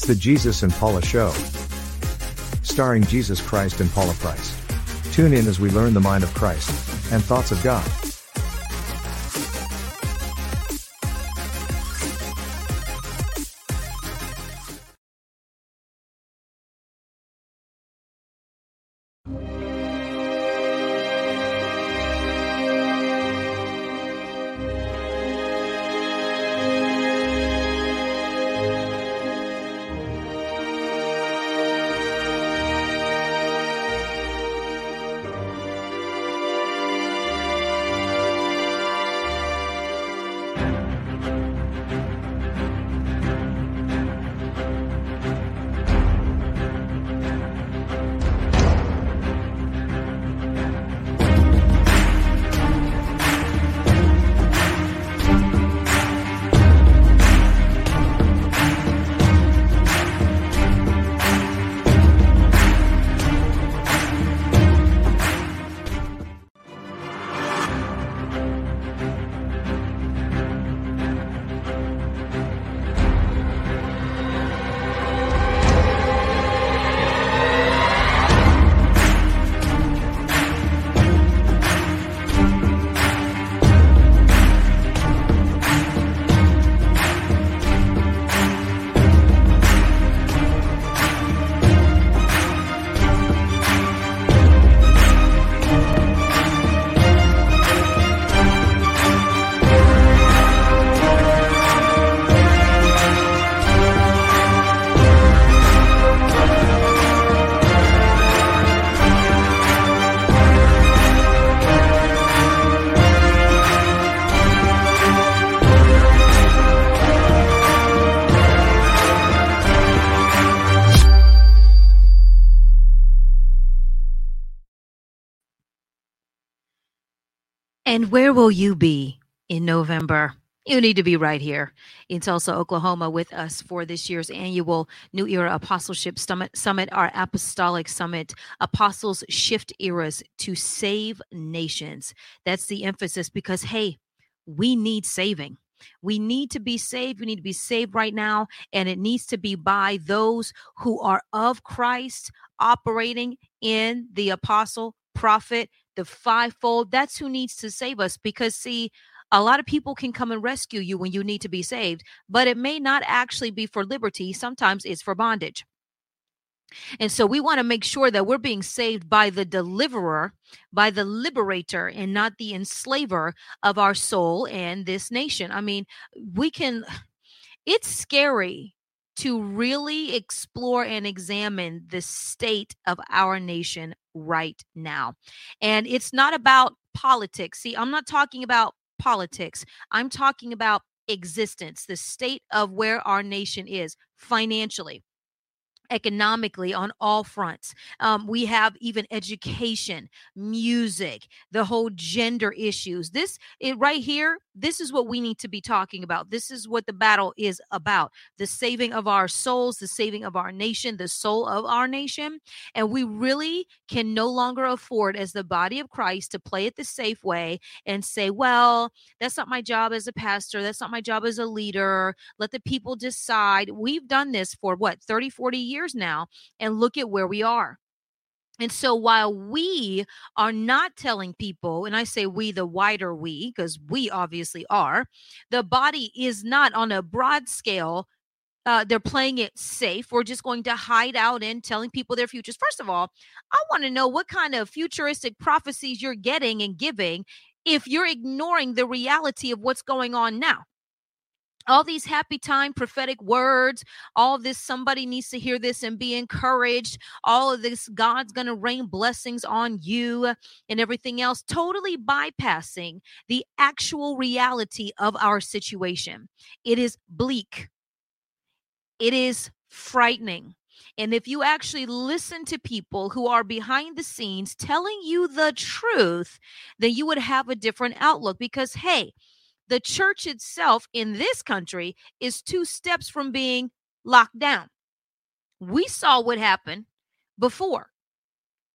It's the Jesus and Paula Show. Starring Jesus Christ and Paula Price. Tune in as we learn the mind of Christ and thoughts of God. Be in November? You need to be right here in Tulsa, Oklahoma, with us for this year's annual New Era Apostleship Summit, Summit our Apostolic Summit, Apostles Shift Eras to Save Nations. That's the emphasis because, hey, we need saving. We need to be saved. We need to be saved right now. And it needs to be by those who are of Christ, operating in the apostle, prophet, the fivefold. That's who needs to save us because, see, a lot of people can come and rescue you when you need to be saved, but it may not actually be for liberty. Sometimes it's for bondage. And so we want to make sure that we're being saved by the deliverer, by the liberator, and not the enslaver of our soul and this nation. I mean, we can, it's scary to really explore and examine the state of our nation right now. And it's not about politics. See, I'm not talking about politics, I'm talking about existence, the state of where our nation is financially economically on all fronts. Um, we have even education, music, the whole gender issues. This it right here, this is what we need to be talking about. This is what the battle is about. The saving of our souls, the saving of our nation, the soul of our nation. And we really can no longer afford as the body of Christ to play it the safe way and say, well, that's not my job as a pastor. That's not my job as a leader. Let the people decide. We've done this for what, 30, 40 years years now, and look at where we are. And so while we are not telling people, and I say we, the wider we, because we obviously are, the body is not on a broad scale. Uh, they're playing it safe. We're just going to hide out and telling people their futures. First of all, I want to know what kind of futuristic prophecies you're getting and giving if you're ignoring the reality of what's going on now all these happy time prophetic words all this somebody needs to hear this and be encouraged. All of this god's going to rain blessings on you and everything else totally bypassing the actual reality of our situation. It is bleak. It is frightening. And if you actually listen to people who are behind the scenes telling you the truth, then you would have a different outlook because, hey, the church itself in this country is two steps from being locked down. We saw what happened before,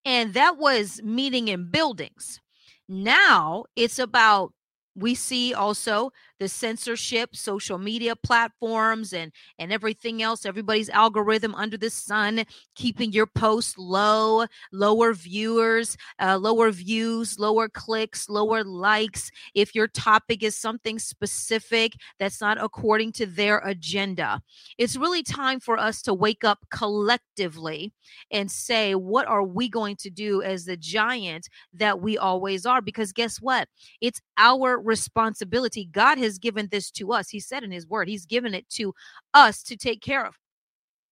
and that was meeting in buildings. Now it's about we see also the censorship social media platforms and and everything else everybody's algorithm under the sun keeping your post low lower viewers uh, lower views lower clicks lower likes. If your topic is something specific that's not according to their agenda it's really time for us to wake up collectively and say what are we going to do as the giant that we always are? Because guess what? It's our responsibility. God has given this to us. He said in his word, he's given it to us to take care of.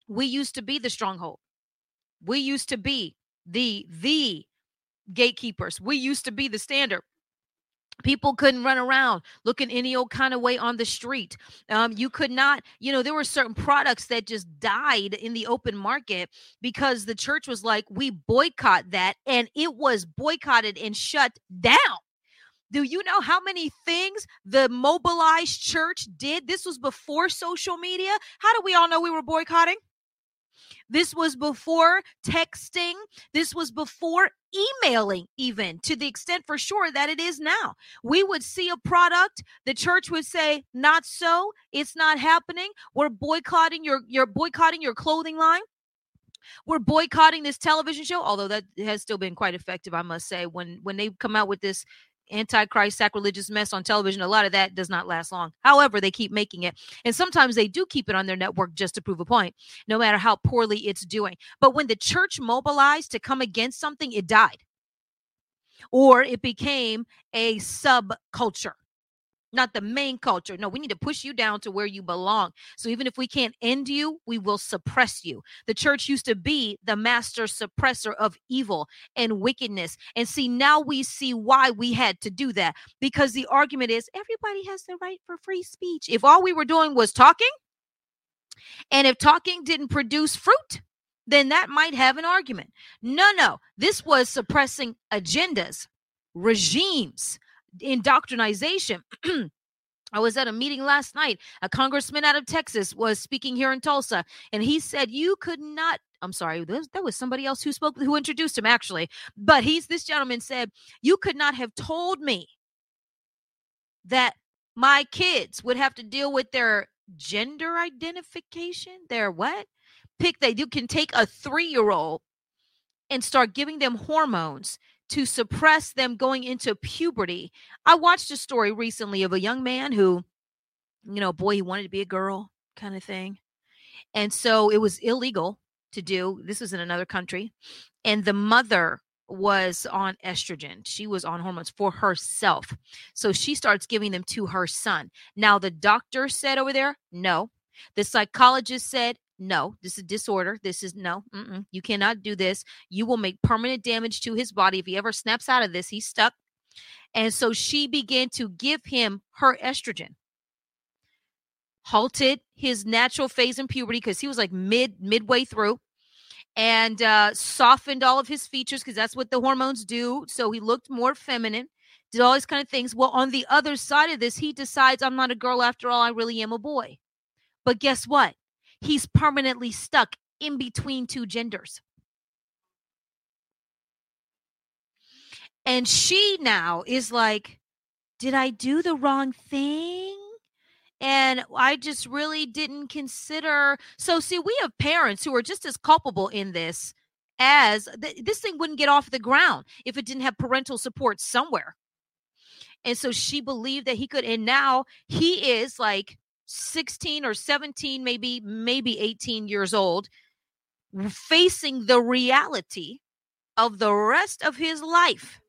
We used to be the stronghold. We used to be the the gatekeepers. We used to be the standard. People couldn't run around looking any old kind of way on the street. Um, you could not, you know, there were certain products that just died in the open market because the church was like, we boycott that, and it was boycotted and shut down. Do you know how many things the mobilized church did? This was before social media. How do we all know we were boycotting? This was before texting. This was before emailing, even to the extent for sure that it is now. We would see a product, the church would say, "Not so. It's not happening. We're boycotting your you're boycotting your clothing line." We're boycotting this television show, although that has still been quite effective, I must say. When when they come out with this antichrist sacrilegious mess on television a lot of that does not last long. However they keep making it and sometimes they do keep it on their network just to prove a point no matter how poorly it's doing. But when the church mobilized to come against something it died or it became a subculture not the main culture. No, we need to push you down to where you belong. So even if we can't end you, we will suppress you. The church used to be the master suppressor of evil and wickedness. And see, now we see why we had to do that because the argument is everybody has the right for free speech. If all we were doing was talking, and if talking didn't produce fruit, then that might have an argument. No, no, this was suppressing agendas, regimes, indoctrination. I was at a meeting last night. A congressman out of Texas was speaking here in Tulsa, and he said, You could not. I'm sorry, that was somebody else who spoke, who introduced him actually. But he's this gentleman said, You could not have told me that my kids would have to deal with their gender identification, their what? Pick they you can take a three year old and start giving them hormones to suppress them going into puberty. I watched a story recently of a young man who, you know, boy, he wanted to be a girl kind of thing. And so it was illegal to do. This was in another country. And the mother was on estrogen. She was on hormones for herself. So she starts giving them to her son. Now, the doctor said over there, no. The psychologist said, no, this is disorder. This is no, you cannot do this. You will make permanent damage to his body. If he ever snaps out of this, he's stuck. And so she began to give him her estrogen, halted his natural phase in puberty because he was like mid midway through and uh, softened all of his features because that's what the hormones do. So he looked more feminine, did all these kind of things. Well, on the other side of this, he decides, I'm not a girl after all. I really am a boy. But guess what? He's permanently stuck in between two genders. And she now is like, Did I do the wrong thing? And I just really didn't consider. So, see, we have parents who are just as culpable in this as th- this thing wouldn't get off the ground if it didn't have parental support somewhere. And so she believed that he could. And now he is like 16 or 17 maybe maybe 18 years old facing the reality of the rest of his life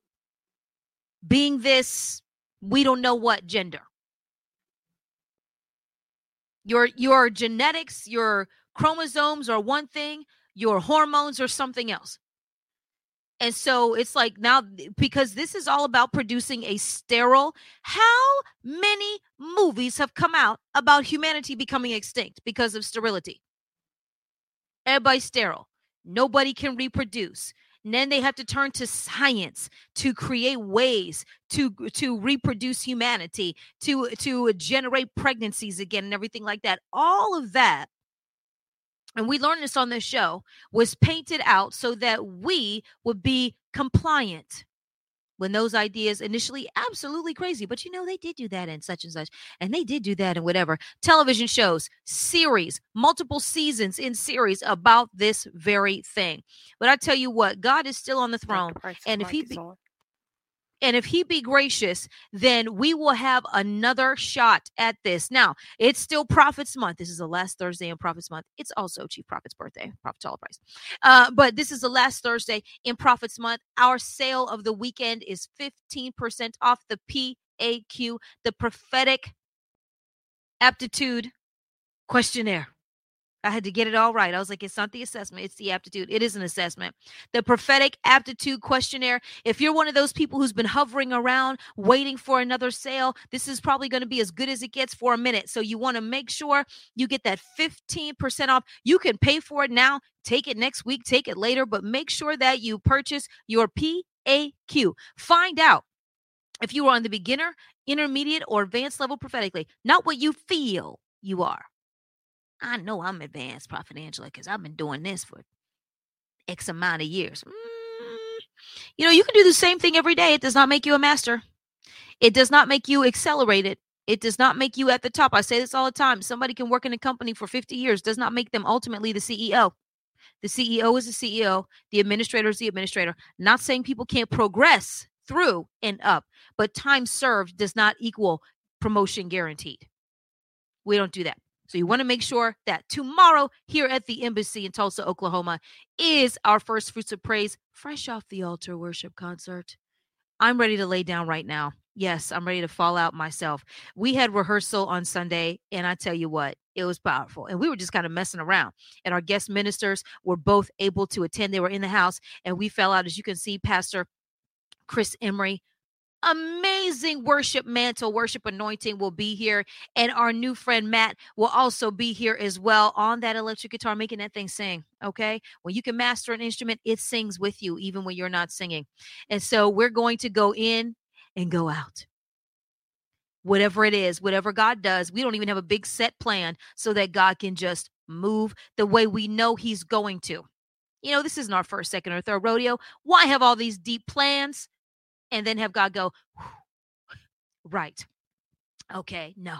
being this we don't know what gender. Your your genetics your chromosomes are one thing your hormones are something else and so it's like now, because this is all about producing a sterile. How many movies have come out about humanity becoming extinct because of sterility? Everybody's sterile. Nobody can reproduce. And then they have to turn to science to create ways to to reproduce humanity, to to generate pregnancies again, and everything like that. All of that and we learned this on this show, was painted out so that we would be compliant. when those ideas initially absolutely crazy, but you know, they did do that in such and such, and they did do that in whatever television shows, series, multiple seasons in series about this very thing. But I tell you what, God is still on the throne, and if He be, and if he be gracious, then we will have another shot at this. Now, it's still Prophets Month. This is the last Thursday in Prophets Month. It's also Chief Prophet's birthday, Prophet Paula Price. Uh, but this is the last Thursday in Prophets Month. Our sale of the weekend is 15% off the PAQ, the prophetic aptitude questionnaire. I had to get it all right. I was like, it's not the assessment, it's the aptitude. It is an assessment. The prophetic aptitude questionnaire. If you're one of those people who's been hovering around waiting for another sale, this is probably going to be as good as it gets for a minute. So you want to make sure you get that 15% off. You can pay for it now, take it next week, take it later, but make sure that you purchase your PAQ. Find out if you are on the beginner, intermediate, or advanced level prophetically, not what you feel you are I know I'm advanced, Prophet Angela, because I've been doing this for X amount of years. Mm. You know, you can do the same thing every day. It does not make you a master. It does not make you accelerated. It does not make you at the top. I say this all the time. Somebody can work in a company for 50 years, does not make them ultimately the CEO. The CEO is the CEO, the administrator is the administrator. Not saying people can't progress through and up, but time served does not equal promotion guaranteed. We don't do that. So you want to make sure that tomorrow here at the embassy in Tulsa, Oklahoma is our first fruits of praise fresh off the altar worship concert. I'm ready to lay down right now. Yes, I'm ready to fall out myself. We had rehearsal on Sunday, and I tell you what, it was powerful. And we were just kind of messing around. And our guest ministers were both able to attend. They were in the house, and we fell out. As you can see, Pastor Chris Emery amazing worship mantle, worship anointing will be here. And our new friend Matt will also be here as well on that electric guitar, making that thing sing. Okay. When you can master an instrument, it sings with you, even when you're not singing. And so we're going to go in and go out. Whatever it is, whatever God does, we don't even have a big set plan so that God can just move the way we know He's going to. You know, this isn't our first, second, or third rodeo. Why have all these deep plans? And then have God go, right. Okay, no.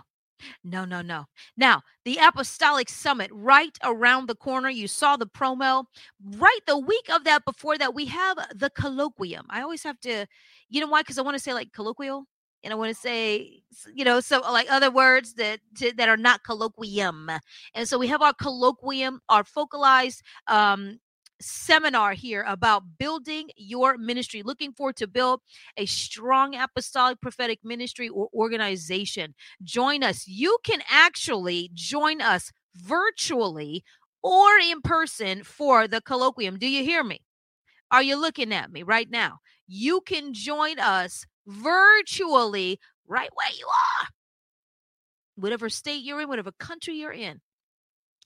No, no, no. Now, the Apostolic Summit right around the corner. You saw the promo. Right the week of that, before that, we have the colloquium. I always have to, you know why? Because I want to say like colloquial and I want to say, you know, so like other words that to, that are not colloquium. And so we have our colloquium, our focalized um, seminar here about building your ministry. Looking forward to build a strong apostolic prophetic ministry or organization. Join us. You can actually join us virtually or in person for the colloquium. Do you hear me? Are you looking at me right now? You can join us virtually right where you are. Whatever state you're in, whatever country you're in.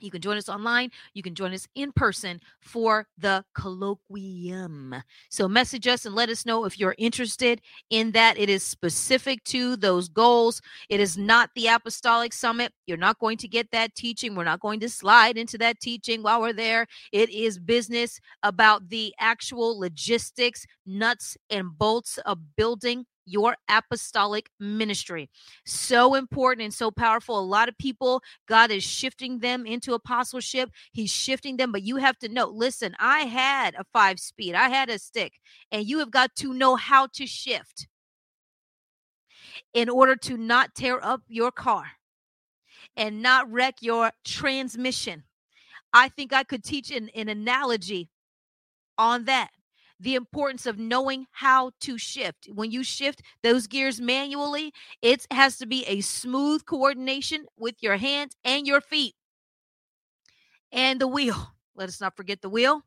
You can join us online. You can join us in person for the colloquium. So, message us and let us know if you're interested in that. It is specific to those goals. It is not the Apostolic Summit. You're not going to get that teaching. We're not going to slide into that teaching while we're there. It is business about the actual logistics, nuts, and bolts of building your apostolic ministry. So important and so powerful. A lot of people, God is shifting them into apostleship. He's shifting them, but you have to know listen, I had a five speed, I had a stick, and you have got to know how to shift in order to not tear up your car and not wreck your transmission. I think I could teach an, an analogy on that the importance of knowing how to shift. When you shift those gears manually, it has to be a smooth coordination with your hands and your feet and the wheel. Let us not forget the wheel.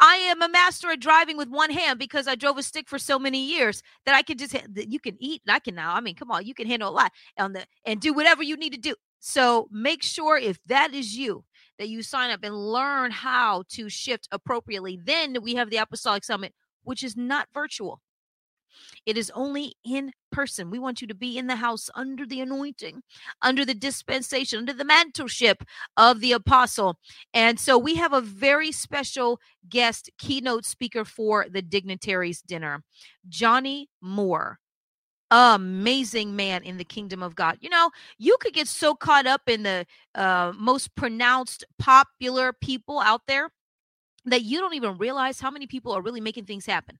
I am a master at driving with one hand because I drove a stick for so many years that I can just you can eat and I can now. I mean, come on, you can handle a lot on the and do whatever you need to do. So make sure if that is you that you sign up and learn how to shift appropriately. Then we have the Apostolic Summit, which is not virtual. It is only in person. We want you to be in the house under the anointing, under the dispensation, under the mantleship of the apostle. And so we have a very special guest keynote speaker for the dignitaries dinner, Johnny Moore amazing man in the kingdom of God. You know, you could get so caught up in the uh, most pronounced popular people out there that you don't even realize how many people are really making things happen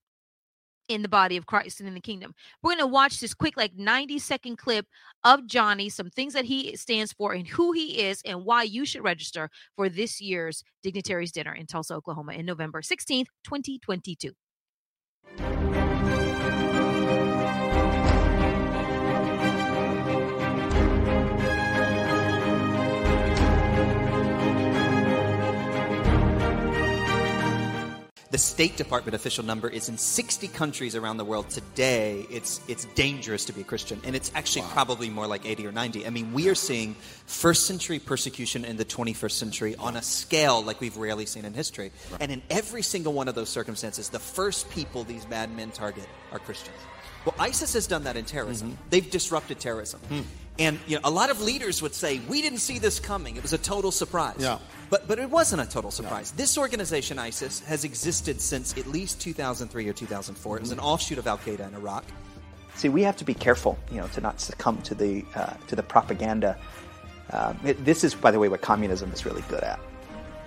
in the body of Christ and in the kingdom. We're going to watch this quick, like 90 second clip of Johnny, some things that he stands for and who he is, and why you should register for this year's Dignitaries Dinner in Tulsa, Oklahoma in November 16th, 2022. The State Department official number is in 60 countries around the world today. It's it's dangerous to be a Christian, and it's actually wow. probably more like 80 or 90. I mean, we are seeing first century persecution in the 21st century on a scale like we've rarely seen in history. Right. And in every single one of those circumstances, the first people these bad men target are Christians. Well, ISIS has done that in terrorism. Mm-hmm. They've disrupted terrorism. Hmm. And you know, a lot of leaders would say, "We didn't see this coming. It was a total surprise." Yeah. But but it wasn't a total surprise. No. This organization, ISIS, has existed since at least 2003 or 2004. It was an mm-hmm. offshoot of Al Qaeda in Iraq. See, we have to be careful, you know, to not succumb to the uh, to the propaganda. Uh, it, this is, by the way, what communism is really good at.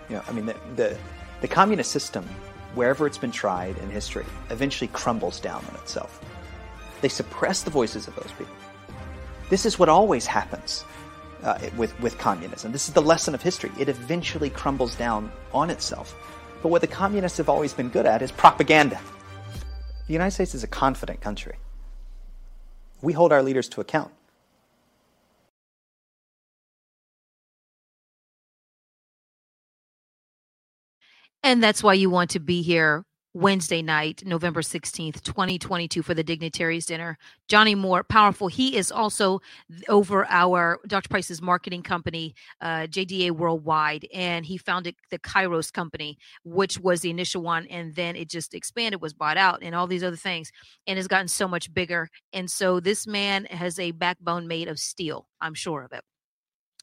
You know, I mean, the, the the communist system, wherever it's been tried in history, eventually crumbles down on itself. They suppress the voices of those people. This is what always happens uh, with, with communism. This is the lesson of history. It eventually crumbles down on itself. But what the communists have always been good at is propaganda. The United States is a confident country. We hold our leaders to account. And that's why you want to be here Wednesday night, November 16th, 2022, for the Dignitaries Dinner. Johnny Moore, powerful. He is also over our Dr. Price's marketing company, uh, JDA Worldwide, and he founded the Kairos Company, which was the initial one. And then it just expanded, was bought out, and all these other things, and has gotten so much bigger. And so this man has a backbone made of steel. I'm sure of it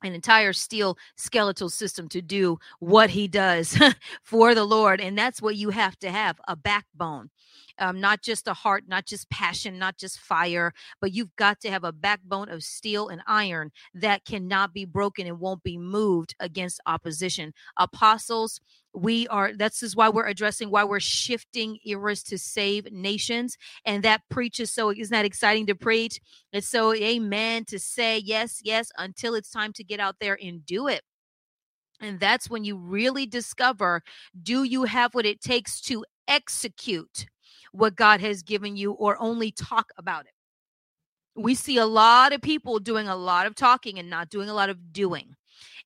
an entire steel skeletal system to do what he does for the Lord. And that's what you have to have a backbone um, not just a heart, not just passion, not just fire, but you've got to have a backbone of steel and iron that cannot be broken and won't be moved against opposition. Apostles, we are this is why we're addressing why we're shifting eras to save nations and that preaches so isn't that exciting to preach it's so amen to say yes yes until it's time to get out there and do it and that's when you really discover do you have what it takes to execute what God has given you or only talk about it. We see a lot of people doing a lot of talking and not doing a lot of doing.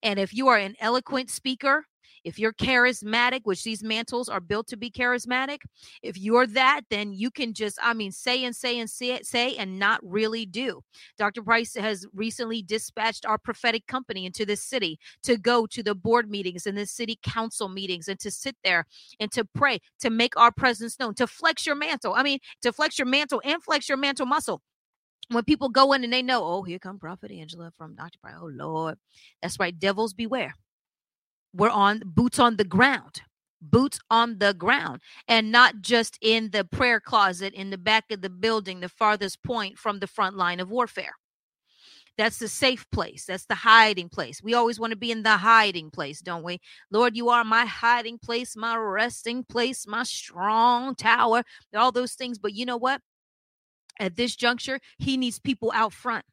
And if you are an eloquent speaker, if you're charismatic, which these mantles are built to be charismatic, if you're that, then you can just, I mean, say and say and say, say and not really do. Dr. Price has recently dispatched our prophetic company into this city to go to the board meetings and the city council meetings and to sit there and to pray, to make our presence known, to flex your mantle. I mean, to flex your mantle and flex your mantle muscle when people go in and they know, oh, here come Prophet Angela from Dr. Price. Oh Lord. That's right. Devils beware we're on boots on the ground boots on the ground and not just in the prayer closet in the back of the building the farthest point from the front line of warfare. That's the safe place. That's the hiding place. We always want to be in the hiding place don't we? Lord you are my hiding place my resting place my strong tower all those things. But you know what? At this juncture he needs people out front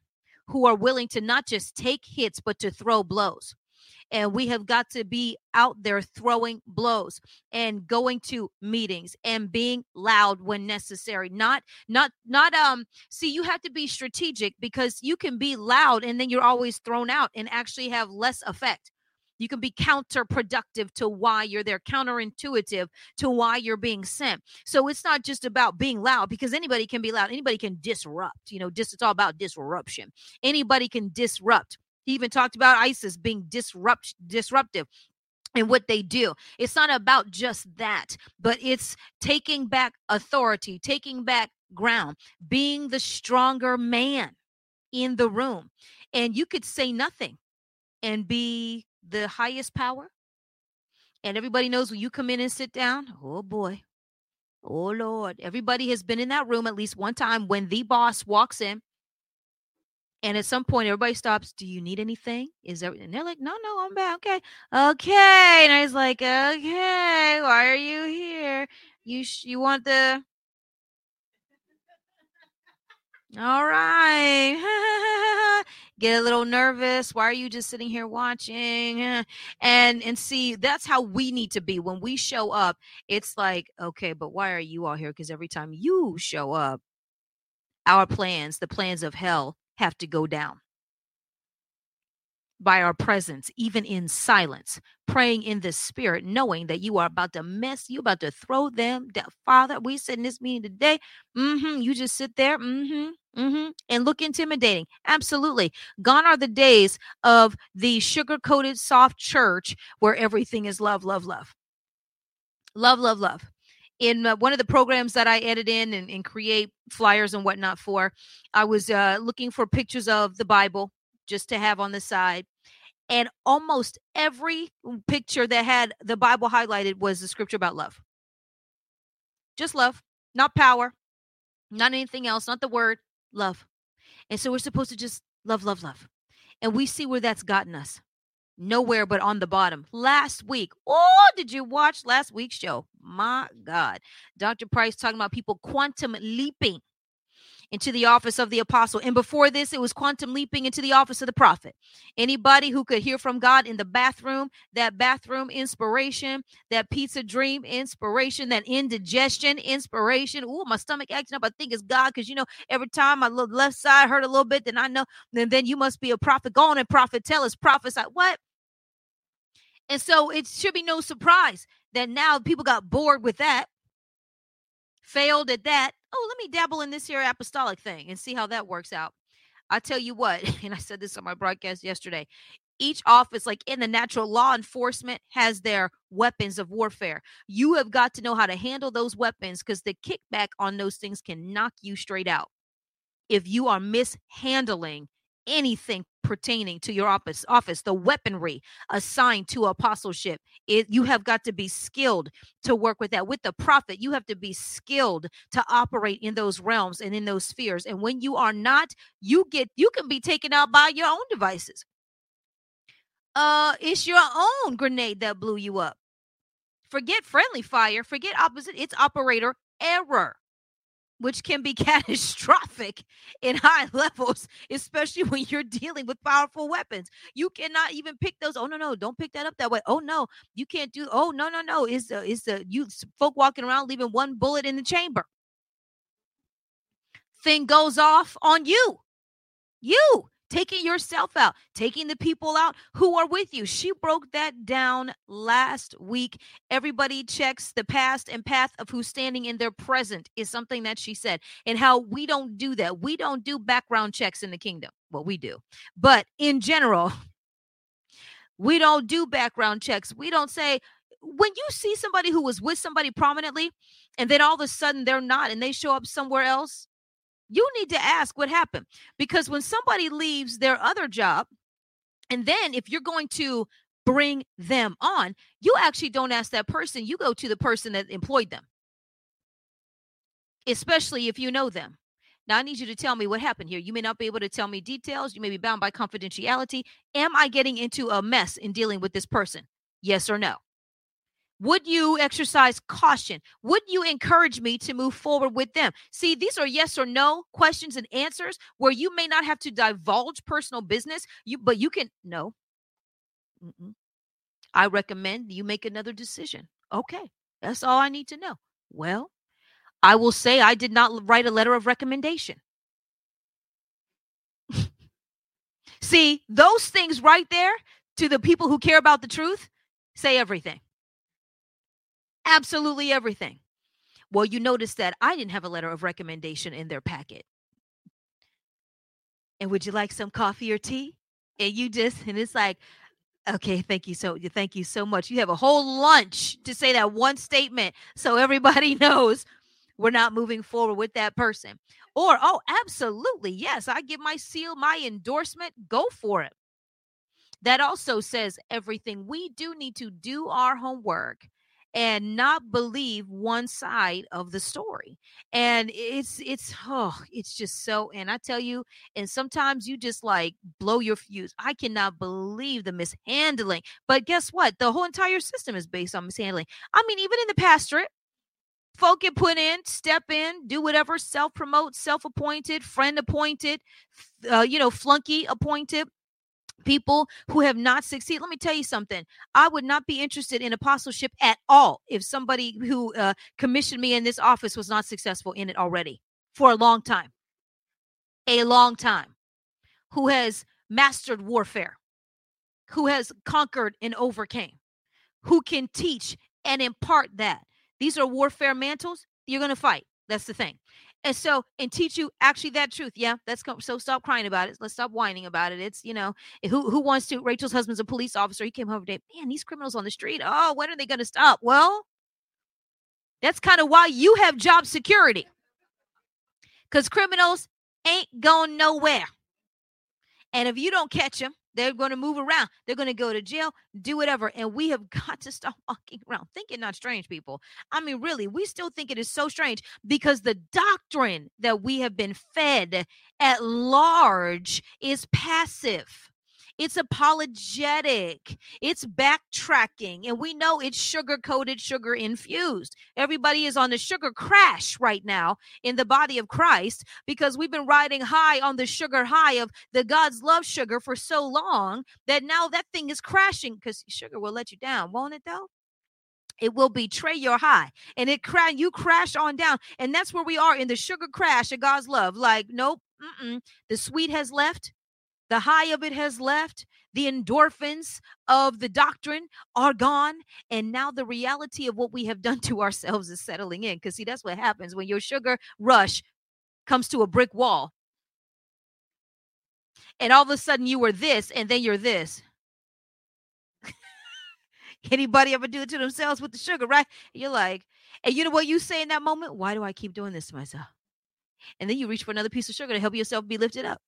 who are willing to not just take hits but to throw blows and we have got to be out there throwing blows and going to meetings and being loud when necessary not not not um see you have to be strategic because you can be loud and then you're always thrown out and actually have less effect you can be counterproductive to why you're there, counterintuitive to why you're being sent. So it's not just about being loud because anybody can be loud. Anybody can disrupt. You know, just it's all about disruption. Anybody can disrupt. He even talked about ISIS being disrupt disruptive and what they do. It's not about just that, but it's taking back authority, taking back ground, being the stronger man in the room. And you could say nothing and be the highest power. And everybody knows when you come in and sit down, oh boy, oh Lord, everybody has been in that room at least one time when the boss walks in and at some point, everybody stops. Do you need anything? Is there? And they're like, No, no, I'm back. Okay, okay. And I was like, Okay, why are you here? You sh- you want the? All right. Get a little nervous. Why are you just sitting here watching? And and see, that's how we need to be when we show up. It's like, okay, but why are you all here? Because every time you show up, our plans, the plans of hell, have to go down by our presence, even in silence, praying in the spirit, knowing that you are about to mess, you about to throw them down. Father, we sit in this meeting today. Mm-hmm. You just sit there, mm-hmm, mm-hmm, and look intimidating. Absolutely. Gone are the days of the sugar-coated soft church where everything is love, love, love. Love, love, love in uh, one of the programs that I edit in and, and create flyers and whatnot for, I was uh, looking for pictures of the Bible just to have on the side. And almost every picture that had the Bible highlighted was the scripture about love. Just love, not power, not anything else, not the word, love. And so we're supposed to just love, love, love. And we see where that's gotten us nowhere but on the bottom. Last week, oh, did you watch last week's show? My God. Dr. Price talking about people quantum leaping into the office of the apostle. And before this, it was quantum leaping into the office of the prophet. Anybody who could hear from God in the bathroom, that bathroom inspiration, that pizza dream inspiration, that indigestion inspiration. Oh, my stomach acting up. I think it's God because, you know, every time my left side hurt a little bit, then I know, then, then you must be a prophet. Go on and prophet, tell us, prophesy. What? And so it should be no surprise that now people got bored with that, failed at that. Oh, let me dabble in this here apostolic thing and see how that works out. I tell you what, and I said this on my broadcast yesterday. Each office, like in the natural law enforcement, has their weapons of warfare. You have got to know how to handle those weapons because the kickback on those things can knock you straight out if you are mishandling anything pertaining to your office office the weaponry assigned to apostleship. It, you have got to be skilled to work with that. With the prophet you have to be skilled to operate in those realms and in those spheres. And when you are not you get you can be taken out by your own devices. Uh it's your own grenade that blew you up. Forget friendly fire forget opposite it's operator error which can be catastrophic in high levels, especially when you're dealing with powerful weapons. You cannot even pick those. Oh no, no, don't pick that up that way. Oh no, you can't do. Oh no, no, no. Is the is the you folk walking around leaving one bullet in the chamber? Thing goes off on you. You taking yourself out, taking the people out who are with you. She broke that down last week. Everybody checks the past and path of who's standing in their present, is something that she said, and how we don't do that. We don't do background checks in the kingdom. Well, we do, but in general, we don't do background checks. We don't say, when you see somebody who was with somebody prominently and then all of a sudden they're not and they show up somewhere else you need to ask what happened because when somebody leaves their other job, and then if you're going to bring them on, you actually don't ask that person, you go to the person that employed them, especially if you know them. Now, I need you to tell me what happened here. You may not be able to tell me details. You may be bound by confidentiality. Am I getting into a mess in dealing with this person? Yes or no? Would you exercise caution? Would you encourage me to move forward with them? See, these are yes or no questions and answers where you may not have to divulge personal business, you but you can no. Mm-mm. I recommend you make another decision. Okay, that's all I need to know. Well, I will say I did not write a letter of recommendation. See, those things right there to the people who care about the truth say everything absolutely everything. Well, you notice that I didn't have a letter of recommendation in their packet. And would you like some coffee or tea? And you just, and it's like, okay, thank you so, thank you so much. You have a whole lunch to say that one statement so everybody knows we're not moving forward with that person. Or, oh, absolutely. Yes, I give my seal, my endorsement. Go for it. That also says everything. We do need to do our homework and not believe one side of the story. And it's it's oh it's just so and i tell you and sometimes you just like blow your fuse. I cannot believe the mishandling. But guess what? The whole entire system is based on mishandling. I mean even in the pastorate folk get put in step in do whatever self-promote self-appointed friend appointed uh, you know flunky appointed people who have not succeeded. Let me tell you something. I would not be interested in apostleship at all if somebody who uh, commissioned me in this office was not successful in it already for a long time. A long time. Who has mastered warfare, who has conquered and overcame, who can teach and impart that. These are warfare mantles. You're going to fight. That's the thing and so and teach you actually that truth yeah that's so stop crying about it let's stop whining about it it's you know eh, who who wants to rachel's husband's a police officer he came home today man these criminals on the street oh when are they going to stop? Well that's kind of why you have job security. Because criminals ain't going nowhere. And if you don't catch them they're going to move around. They're going to go to jail, do whatever. And we have got to stop walking around thinking not strange, people. I mean, really, we still think it is so strange because the doctrine that we have been fed at large is passive. It's apologetic. It's backtracking. And we know it's sugar coated, sugar infused. Everybody is on the sugar crash right now in the body of Christ because we've been riding high on the sugar high of the God's love sugar for so long that now that thing is crashing because sugar will let you down, won't it though? it will betray your high and it cry you crash on down and that's where we are in the sugar crash of god's love like nope the sweet has left the high of it has left. The endorphins of the doctrine are gone. And now the reality of what we have done to ourselves is settling in. Because, see, that's what happens when your sugar rush comes to a brick wall. And all of a sudden you were this, and then you're this. Anybody ever do it to themselves with the sugar, right? You're like, and you know what you say in that moment? Why do I keep doing this to myself? And then you reach for another piece of sugar to help yourself be lifted up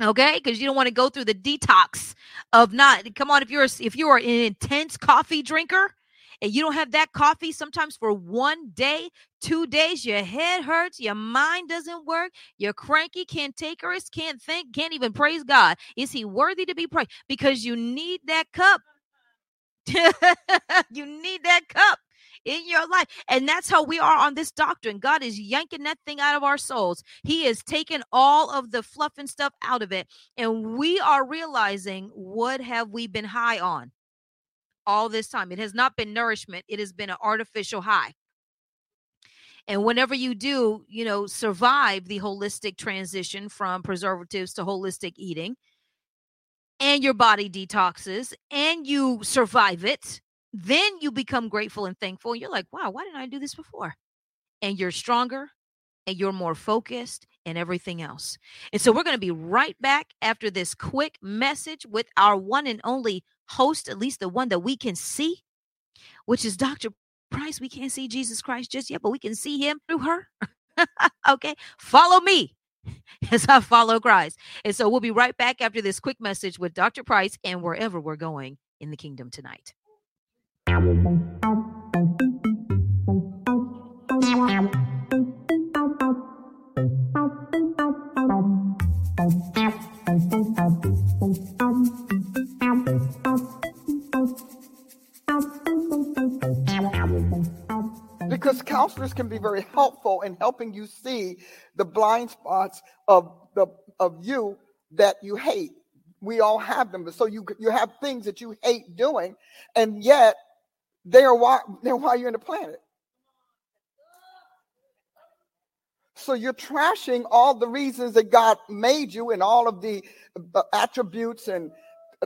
okay? Because you don't want to go through the detox of not come on if you're if you're an intense coffee drinker and you don't have that coffee sometimes for one day two days your head hurts your mind doesn't work you're cranky can't take risks can't think can't even praise god. Is he worthy to be praised? Because you need that cup. You need that cup in your life. And that's how we are on this doctrine. God is yanking that thing out of our souls. He is taking all of the fluff and stuff out of it. And we are realizing what have we been high on all this time? It has not been nourishment, it has been an artificial high. And whenever you do, you know, survive the holistic transition from preservatives to holistic eating, and your body detoxes and you survive it, then you become grateful and thankful. You're like, wow, why didn't I do this before? And you're stronger and you're more focused and everything else. And so we're going to be right back after this quick message with our one and only host, at least the one that we can see, which is Dr. Price. We can't see Jesus Christ just yet, but we can see him through her. okay. Follow me as I follow Christ. And so we'll be right back after this quick message with Dr. Price and wherever we're going in the kingdom tonight. Because counselors can be very helpful in helping you see the blind spots of the of you that you hate. We all have them so you you have things that you hate doing and yet they are why why you're in the planet. So you're trashing all the reasons that God made you and all of the attributes and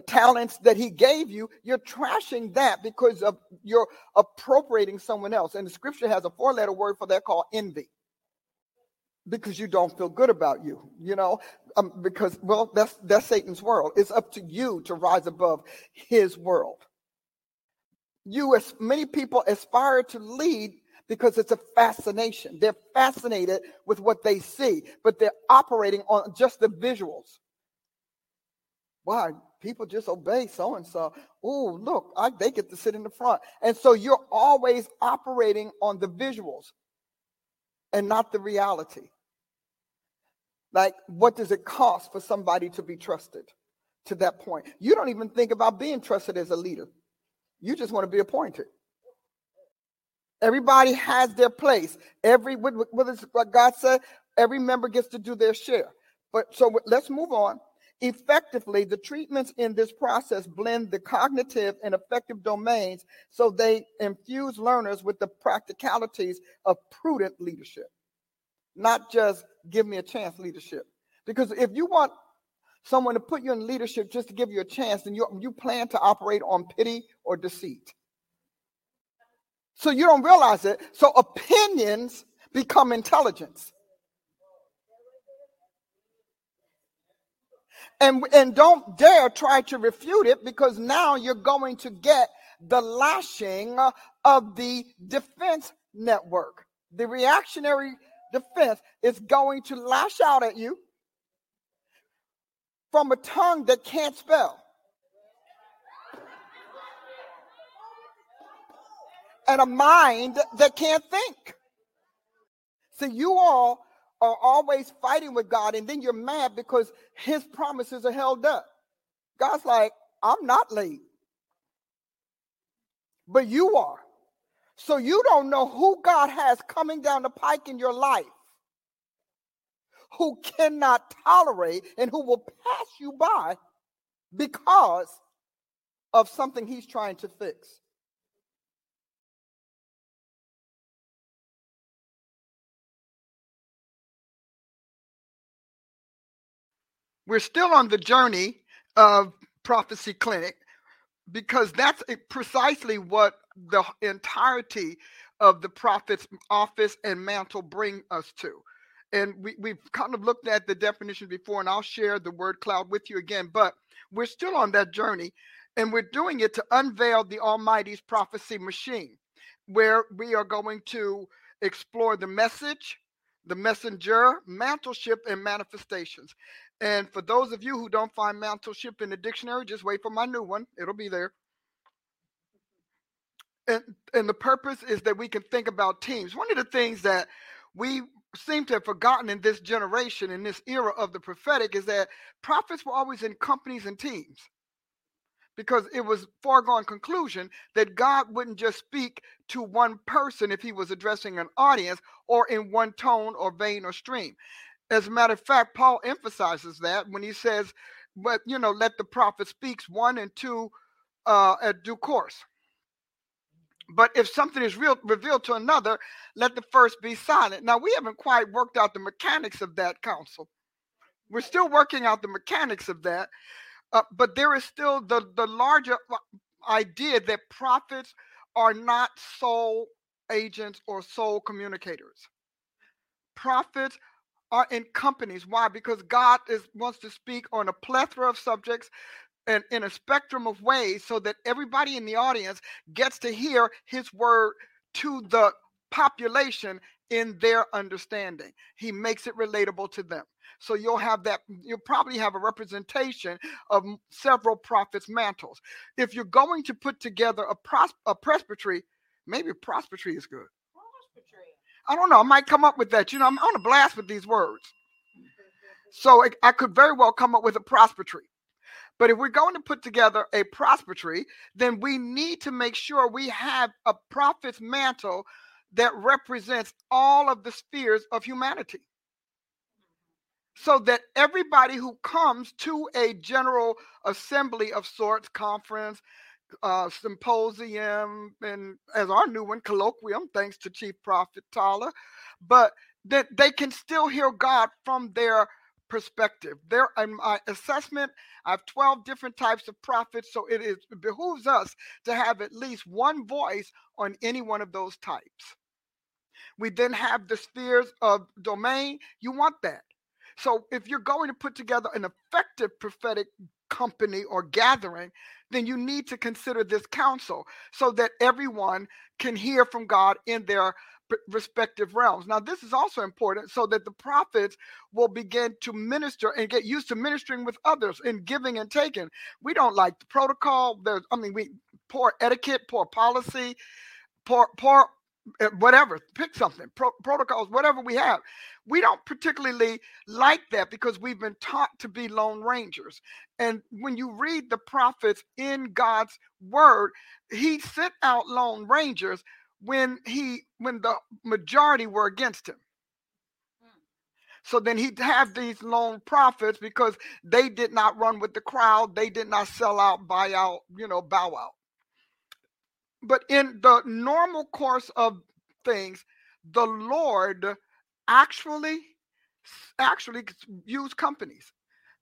talents that he gave you. You're trashing that because of you're appropriating someone else. And the scripture has a four letter word for that called envy. Because you don't feel good about you, you know, um, because well, that's that's Satan's world. It's up to you to rise above his world you as many people aspire to lead because it's a fascination. They're fascinated with what they see, but they're operating on just the visuals. Why? People just obey so and so. Oh, look, I, they get to sit in the front. And so you're always operating on the visuals and not the reality. Like, what does it cost for somebody to be trusted to that point? You don't even think about being trusted as a leader, you just want to be appointed. Everybody has their place. Every what, is, what God said, every member gets to do their share. But so let's move on. Effectively, the treatments in this process blend the cognitive and affective domains so they infuse learners with the practicalities of prudent leadership, not just give me a chance leadership. Because if you want someone to put you in leadership just to give you a chance, and you, you plan to operate on pity or deceit. So you don't realize it. So opinions become intelligence. And, and don't dare try to refute it because now you're going to get the lashing of the defense network. The reactionary defense is going to lash out at you from a tongue that can't spell. And a mind that can't think. So you all are always fighting with God, and then you're mad because his promises are held up. God's like, I'm not late, but you are. So you don't know who God has coming down the pike in your life who cannot tolerate and who will pass you by because of something he's trying to fix. We're still on the journey of Prophecy Clinic because that's precisely what the entirety of the prophet's office and mantle bring us to. And we, we've kind of looked at the definition before, and I'll share the word cloud with you again, but we're still on that journey, and we're doing it to unveil the Almighty's prophecy machine, where we are going to explore the message, the messenger, mantleship, and manifestations. And for those of you who don't find mantleship in the dictionary, just wait for my new one. It'll be there. And, and the purpose is that we can think about teams. One of the things that we seem to have forgotten in this generation, in this era of the prophetic, is that prophets were always in companies and teams. Because it was foregone conclusion that God wouldn't just speak to one person if he was addressing an audience or in one tone or vein or stream. As a matter of fact, Paul emphasizes that when he says, but you know, let the prophet speaks one and two uh, at due course. But if something is real, revealed to another, let the first be silent. Now, we haven't quite worked out the mechanics of that counsel. We're still working out the mechanics of that. Uh, but there is still the, the larger uh, idea that prophets are not sole agents or sole communicators. Prophets are in companies. Why? Because God is wants to speak on a plethora of subjects and in a spectrum of ways so that everybody in the audience gets to hear his word to the population in their understanding. He makes it relatable to them. So you'll have that, you'll probably have a representation of several prophets' mantles. If you're going to put together a, pros- a presbytery, maybe a presbytery is good. I don't know. I might come up with that. You know, I'm on a blast with these words. So it, I could very well come up with a presbytery. But if we're going to put together a presbytery, then we need to make sure we have a prophet's mantle that represents all of the spheres of humanity. So that everybody who comes to a general assembly of sorts, conference, uh, symposium and as our new one, colloquium, thanks to Chief Prophet Tyler, but that they can still hear God from their perspective. There, in my assessment, I have 12 different types of prophets, so it, is, it behooves us to have at least one voice on any one of those types. We then have the spheres of domain. You want that. So if you're going to put together an effective prophetic company or gathering, then you need to consider this council so that everyone can hear from God in their respective realms. Now, this is also important so that the prophets will begin to minister and get used to ministering with others in giving and taking. We don't like the protocol. There's, I mean, we poor etiquette, poor policy, poor, poor eh, whatever. Pick something, Pro- protocols, whatever we have. We don't particularly like that because we've been taught to be lone rangers. And when you read the prophets in God's word, He sent out lone rangers when he when the majority were against him. Mm. So then he'd have these lone prophets because they did not run with the crowd, they did not sell out, buy out, you know, bow out. But in the normal course of things, the Lord actually actually used companies.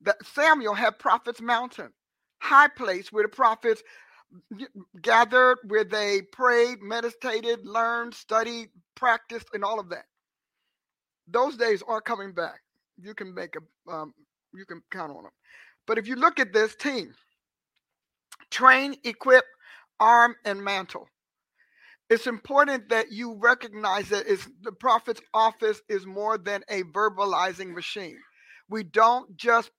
That Samuel had prophets mountain, high place where the prophets gathered where they prayed, meditated, learned, studied, practiced, and all of that. Those days are coming back. You can make a, um, you can count on them. But if you look at this team, train, equip, arm, and mantle. It's important that you recognize that the prophet's office is more than a verbalizing machine. We don't just,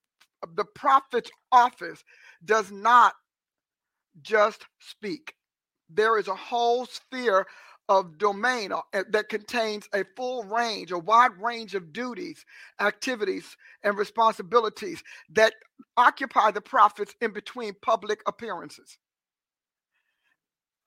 the prophet's office does not just speak. There is a whole sphere of domain uh, that contains a full range, a wide range of duties, activities, and responsibilities that occupy the prophets in between public appearances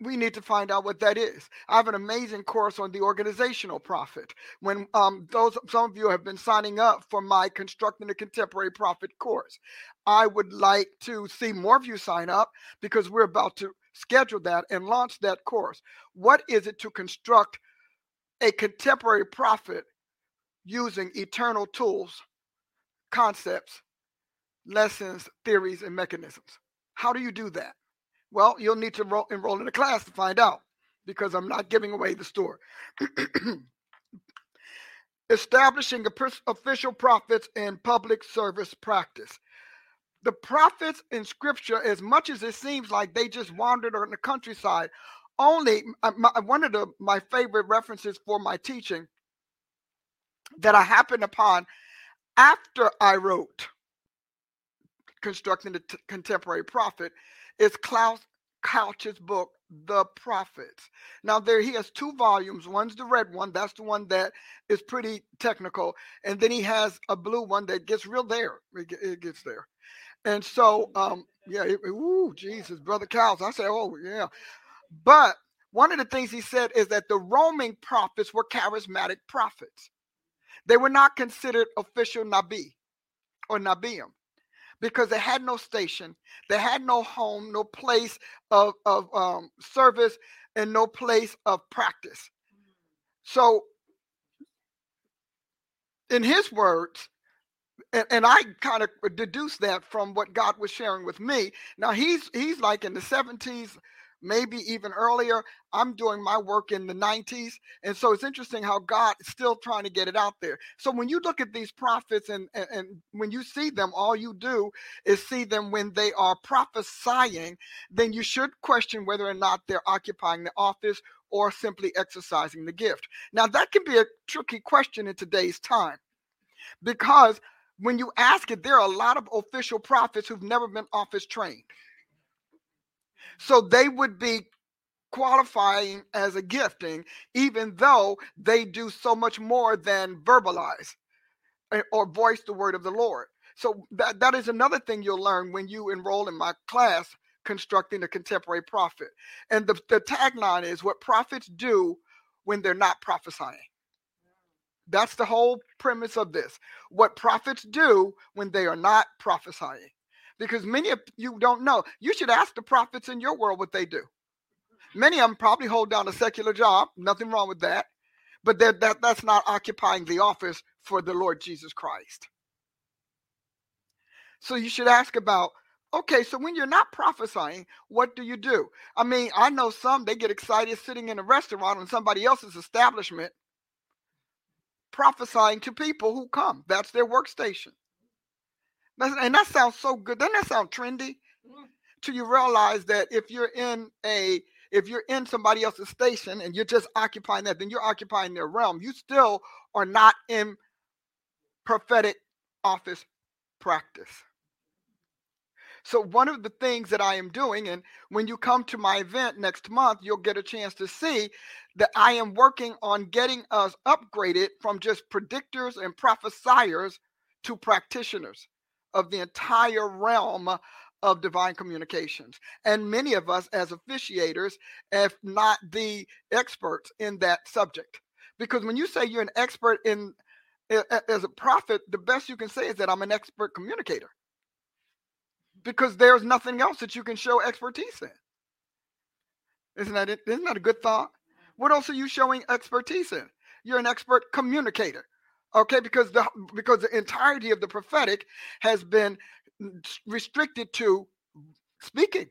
we need to find out what that is. I have an amazing course on the organizational prophet. When um, those some of you have been signing up for my constructing a contemporary prophet course, I would like to see more of you sign up because we're about to schedule that and launch that course. What is it to construct a contemporary prophet using eternal tools, concepts, lessons, theories, and mechanisms? How do you do that? Well, you'll need to enroll, enroll in a class to find out because I'm not giving away the store. Establishing official prophets in public service practice. The prophets in scripture, as much as it seems like they just wandered on the countryside, only uh, my, one of the, my favorite references for my teaching that I happened upon after I wrote Constructing the T- Contemporary Prophet is Klaus Koch's book, The Prophets. Now, there he has two volumes. One's the red one, that's the one that is pretty technical. And then he has a blue one that gets real there. It, gets there. And so, um, yeah, ooh, Jesus, Brother Cows. I say, oh, yeah. But one of the things he said is that the roaming prophets were charismatic prophets. They were not considered official Nabi or Nabiim because they had no station, they had no home, no place of, of um, service, and no place of practice. So, in his words, and, and I kind of deduced that from what God was sharing with me. Now he's he's like in the 70s, maybe even earlier. I'm doing my work in the 90s. And so it's interesting how God is still trying to get it out there. So when you look at these prophets and, and, and when you see them, all you do is see them when they are prophesying, then you should question whether or not they're occupying the office or simply exercising the gift. Now, that can be a tricky question in today's time because when you ask it, there are a lot of official prophets who've never been office trained. So they would be qualifying as a gifting, even though they do so much more than verbalize eh, or voice the word of the Lord. So that, that is another thing you'll learn when you enroll in my class, Constructing a Contemporary Prophet. And the, the tagline is what prophets do when they're not prophesying. That's the whole premise of this. What prophets do when they are not prophesying because many of you don't know. You should ask the prophets in your world what they do. Many of them probably hold down a secular job. Nothing wrong with that. But that, that that's not occupying the office for the Lord Jesus Christ. So you should ask about okay, so when you're not prophesying, what do you do? I mean, I know some they get excited sitting in a restaurant on somebody else's establishment prophesying to people who come. That's their workstation and that sounds so good. Doesn't that sound trendy? Mm. Till you realize that if you're in a if you're in somebody else's station and you're just occupying that, then you're occupying their realm. You still are not in prophetic office practice. So, one of the things that I am doing, and when you come to my event next month, you'll get a chance to see that I am working on getting us upgraded from just predictors and prophesiers to practitioners of the entire realm of divine communications. And many of us, as officiators, if not the experts in that subject. Because when you say you're an expert in as a prophet, the best you can say is that I'm an expert communicator. Because there's nothing else that you can show expertise in. Isn't that? Isn't that a good thought? What else are you showing expertise in? You're an expert communicator. Okay, because the because the entirety of the prophetic has been restricted to speaking.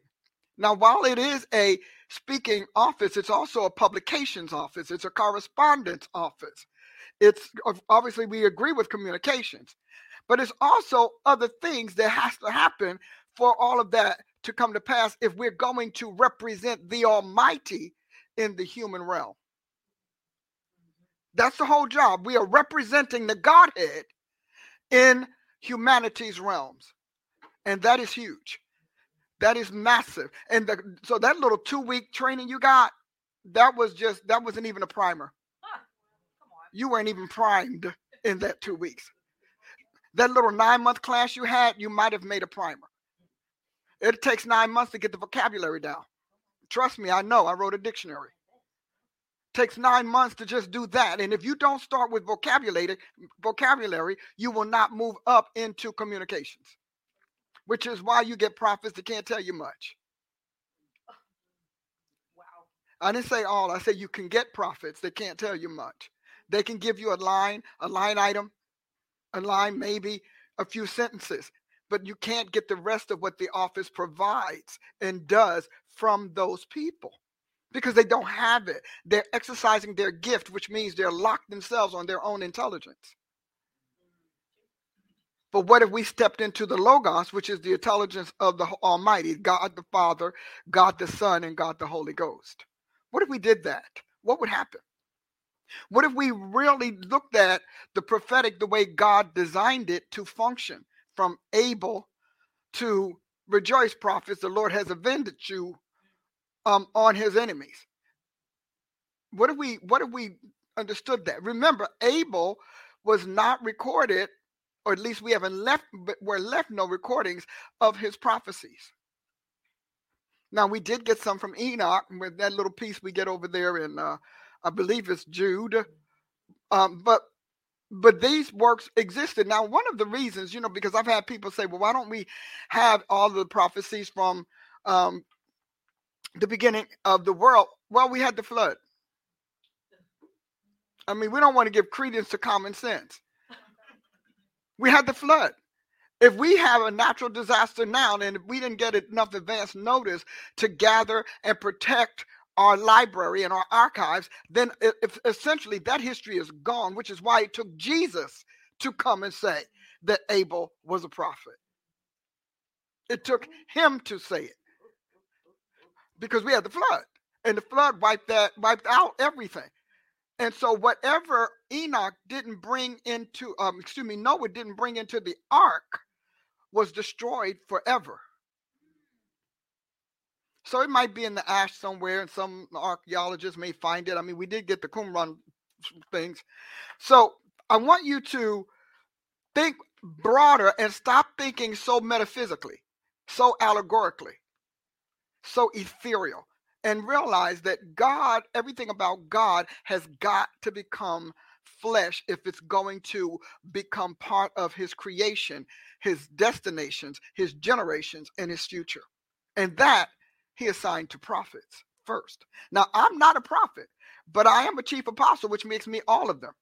Now, while it is a speaking office, it's also a publications office, it's a correspondence office. It's obviously we agree with communications, but it's also other things that has to happen for all of that to come to pass if we're going to represent the Almighty in the human realm. That's the whole job. We are representing the Godhead in humanity's realms. And that is huge. That is massive. And the, so that little two week training you got, that was just, that wasn't even a primer. You weren't even primed in that two weeks. That little nine month class you had, you might have made a primer. It takes nine months to get the vocabulary down. Trust me, I know. I wrote a dictionary. Takes nine months to just do that. And if you don't start with vocabulary, vocabulary, you will not move up into communications which is why you get prophets that can't tell you much. Wow. I didn't say all. I said you can get prophets that can't tell you much. They can give you a line, a line item, a line, maybe a few sentences, but you can't get the rest of what the office provides and does from those people because they don't have it. They're exercising their gift, which means they're locked themselves on their own intelligence. But what if we stepped into the Logos, which is the intelligence of the Almighty, God the Father, God the Son, and God the Holy Ghost? What if we did that? What would happen? What if we really looked at the prophetic the way God designed it to function from Abel to rejoice, prophets, the Lord has avenged you um, on his enemies? What if we what if we understood that? Remember, Abel was not recorded or at least we haven't left, but we're left no recordings of his prophecies. Now we did get some from Enoch with that little piece we get over there in, uh, I believe it's Jude, um, but but these works existed. Now one of the reasons, you know, because I've had people say, well, why don't we have all the prophecies from um, the beginning of the world? Well, we had the flood. I mean, we don't want to give credence to common sense. We had the flood. If we have a natural disaster now, and we didn't get enough advance notice to gather and protect our library and our archives, then if essentially that history is gone, which is why it took Jesus to come and say that Abel was a prophet. It took him to say it because we had the flood, and the flood wiped that wiped out everything. And so whatever Enoch didn't bring into, um, excuse me, Noah didn't bring into the ark was destroyed forever. So it might be in the ash somewhere, and some archaeologists may find it. I mean, we did get the Qumran things. So I want you to think broader and stop thinking so metaphysically, so allegorically, so ethereal and realize that God, everything about God has got to become flesh if it's going to become part of his creation, his destinations, his generations, and his future. And that he assigned to prophets first. Now, I'm not a prophet, but I am a chief apostle, which makes me all of them.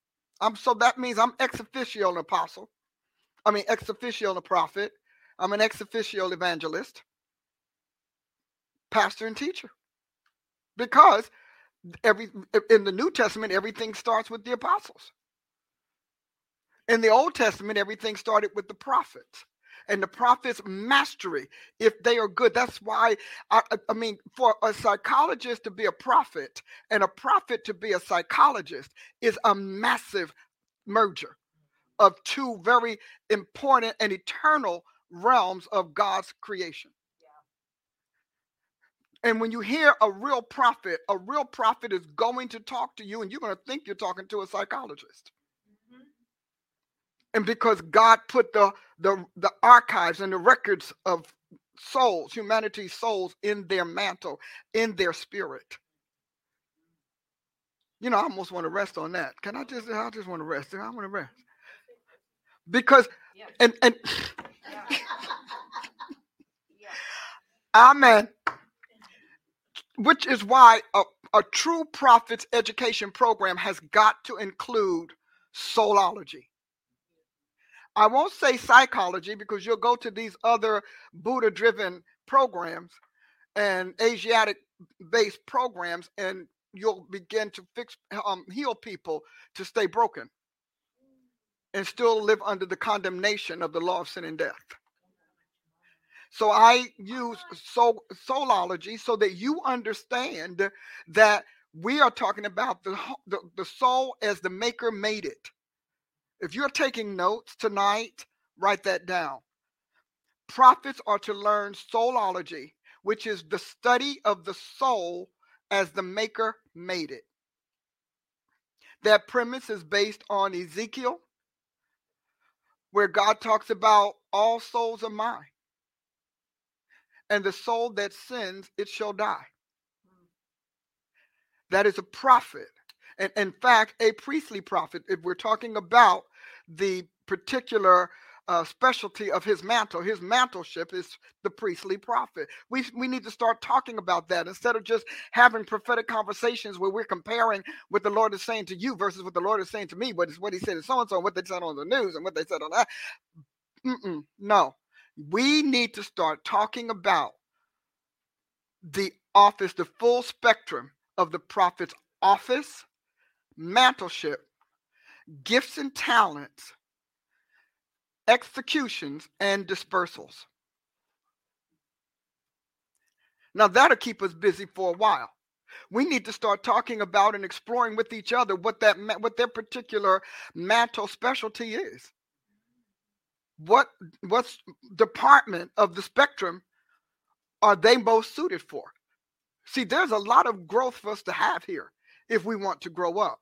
I'm so that means I'm ex officio an apostle. I mean ex officio a prophet. I'm an ex officio evangelist, pastor and teacher because every in the New Testament everything starts with the apostles. In the Old Testament everything started with the prophets. and the prophet's mastery if they are good. That's why, I, I, mean, for a psychologist to be a prophet and a prophet to be a psychologist is a massive merger of two very important and eternal realms of God's creation. And when you hear a real prophet, a real prophet is going to talk to you, and you're going to think you're talking to a psychologist and because God put the, the, the archives and the records of souls, humanity's souls, in their mantle, in their spirit. You know, I almost want to rest on that. Can I just? I just want to rest. I want to rest because, yeah. and and, amen. Which is why a, a true prophet's education program has got to include soulology. I won't say psychology because you'll go to these other Buddha driven programs and Asiatic based programs and you'll begin to fix um, heal people to stay broken and still live under the condemnation of the law of sin and death. So I use soul, soulology so that you understand that we are talking about the, the, the soul as the maker made it. If you're taking notes tonight, write that down. Prophets are to learn soulology, which is the study of the soul as the maker made it. That premise is based on Ezekiel, where God talks about all souls are mine. And the soul that sins, it shall die. That is a prophet. And in fact, a priestly prophet, if we're talking about the particular uh, specialty of his mantle. His mantleship is the priestly prophet. We, we need to start talking about that instead of just having prophetic conversations where we're comparing what the Lord is saying to you versus what the Lord is saying to me, what is what he said to so and so, what they said on the news, and what they said on that. Mm-mm, no, we need to start talking about the office, the full spectrum of the prophet's office, mantleship, gifts and talents, executions, and dispersals. Now, that'll keep us busy for a while. We need to start talking about and exploring with each other what that what their particular mantle specialty is. What what department of the spectrum are they most suited for? See, there's a lot of growth for us to have here if we want to grow up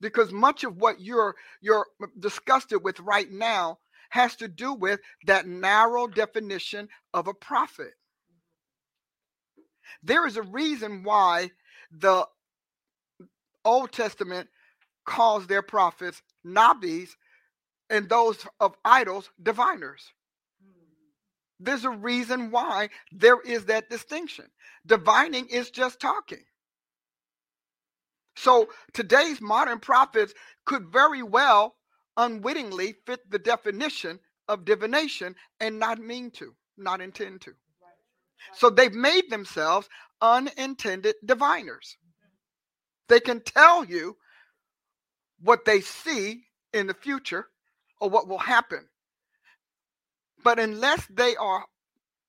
because much of what you're you're disgusted with right now has to do with that narrow definition of a prophet. There is a reason why the Old Testament calls their prophets nabis and those of idols diviners. Hmm. There's a reason why there is that distinction. Divining is just talking. So today's modern prophets could very well unwittingly fit the definition of divination and not mean to, not intend to. So they've made themselves unintended diviners. They can tell you what they see in the future or what will happen. But unless they are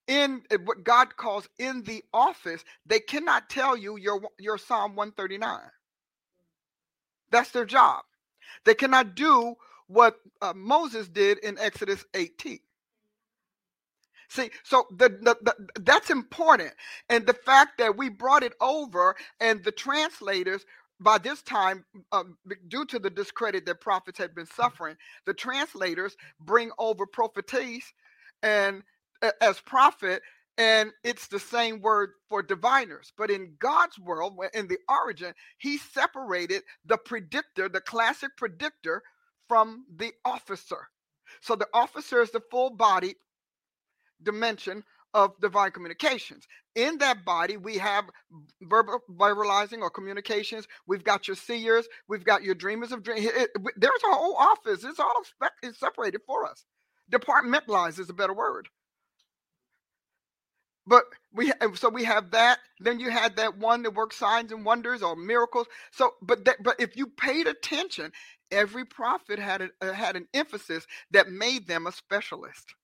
in what God calls in the office, they cannot tell you your, your Psalm 139. That's their job. They cannot do what uh, Moses did in Exodus 18. See, so the, the, the, that's important. And the fact that we brought it over and the translators, by this time, um, due to the discredit that prophets had been suffering, the translators bring over prophetess and uh, as prophet and it's the same word for diviners. But in God's world, in the origin, he separated the predictor, the classic predictor, from the officer. So the officer is the full body dimension of divine communications. In that body, we have verbal verbalizing or communications. We've got your seers. We've got your dreamers of dreams. there's a whole office. It's all it's separated for us. Departmentalized is a better word. But we so we have that. Then you had that one that works signs and wonders or miracles. So, but that, but if you paid attention, every prophet had a, uh, had an emphasis that made them a specialist.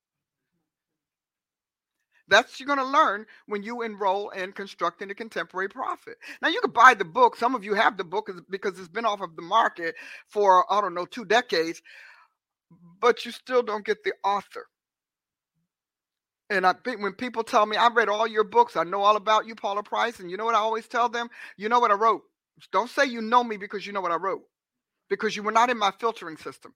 That's you're going to learn when you enroll in constructing the contemporary prophet. Now you can buy the book. Some of you have the book because it's been off of the market for I don't know two decades, but you still don't get the author. And I think when people tell me, I've read all your books, I know all about you, Paula Price, and you know what I always tell them? You know what I wrote. Don't say you know me because you know what I wrote, because you were not in my filtering system.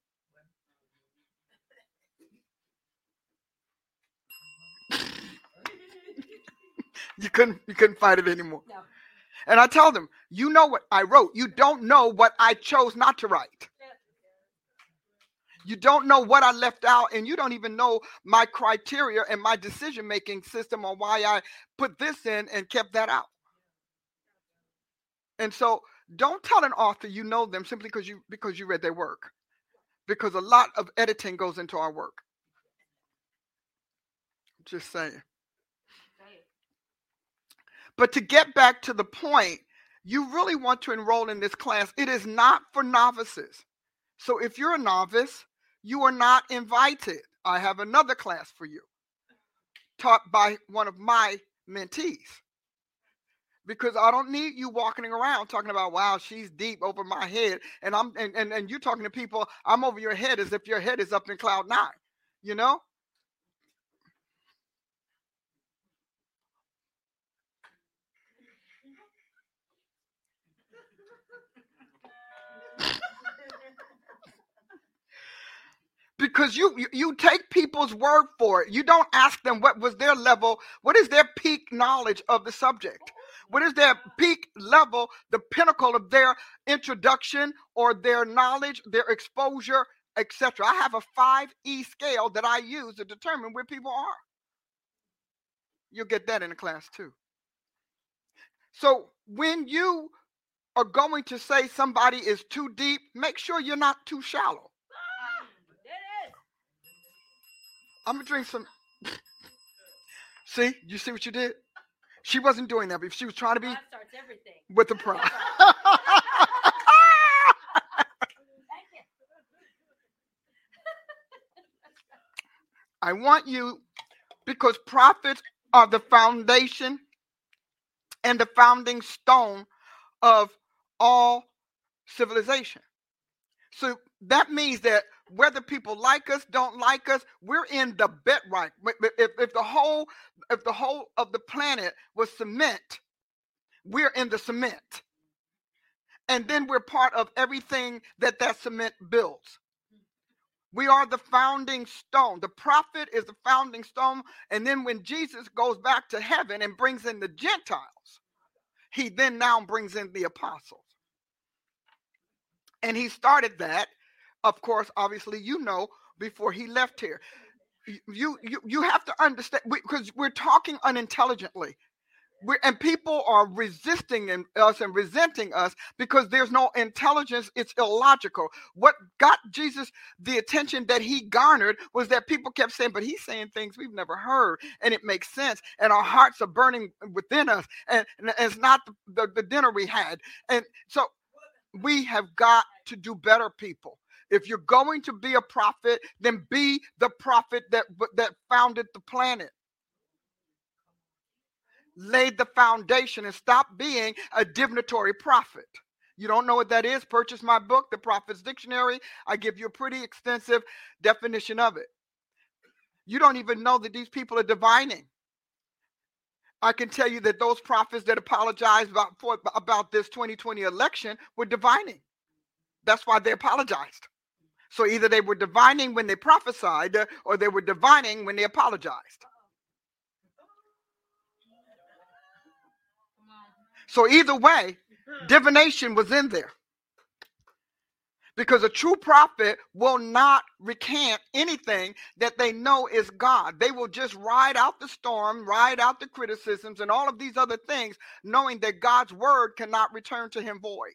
You couldn't you couldn't fight it anymore. No. And I tell them, you know what I wrote. You don't know what I chose not to write. You don't know what I left out, and you don't even know my criteria and my decision making system on why I put this in and kept that out. And so don't tell an author you know them simply because you because you read their work. Because a lot of editing goes into our work. Just saying. But to get back to the point, you really want to enroll in this class. It is not for novices. So if you're a novice, you are not invited. I have another class for you, taught by one of my mentees. Because I don't need you walking around talking about, wow, she's deep over my head. And I'm and, and, and you talking to people, I'm over your head as if your head is up in cloud nine. You know? Because you, you, take people's word for it. You don't ask them what was their level, what is their peak knowledge of the subject. What is their peak level, the pinnacle of their introduction or their knowledge, their exposure, etc. I have a 5E scale that I use to determine where people are. You'll get that in the class too. So when you are going to say somebody is too deep, make sure you're not too shallow. I'm gonna drink some. see, you see what you did? She wasn't doing that, but if she was trying to be with the pride. I want you because prophets are the foundation and the founding stone of all civilization. So that means that whether people like us, don't like us, we're in the bedrock. If, if the whole if the whole of the planet was cement, we're in the cement. And then we're part of everything that that cement builds. We are the founding stone. The prophet is the founding stone. And then when Jesus goes back to heaven and brings in the Gentiles, he then now brings in the apostles. And he started that of course, obviously, you know before he left here. You you you have to understand because we, are talking unintelligently. We're, and people are resisting us and resenting us because there's no intelligence. It's illogical. What got Jesus the attention that he garnered was that people kept saying, but he's saying things we've never heard, and it makes sense. And our hearts are burning within us, and, and it's not the, the, the dinner we had. And so we have got to do better, people. If you're going to be a prophet, then be the prophet that, that founded the planet. Laid the foundation and stop being a divinatory prophet. You don't know what that is? Purchase my book, The Prophet's Dictionary. I give you a pretty extensive definition of it. You don't even know that these people are divining. I can tell you that those prophets that apologized about, for, about this 2020 election were divining. That's why they apologized. So either they were divining when they prophesied uh, or they were divining when they apologized. So either way, divination was in there. Because a true prophet will not recant anything that they know is God. They will just ride out the storm, ride out the criticisms, and all of these other things, knowing that God's word cannot return to him void.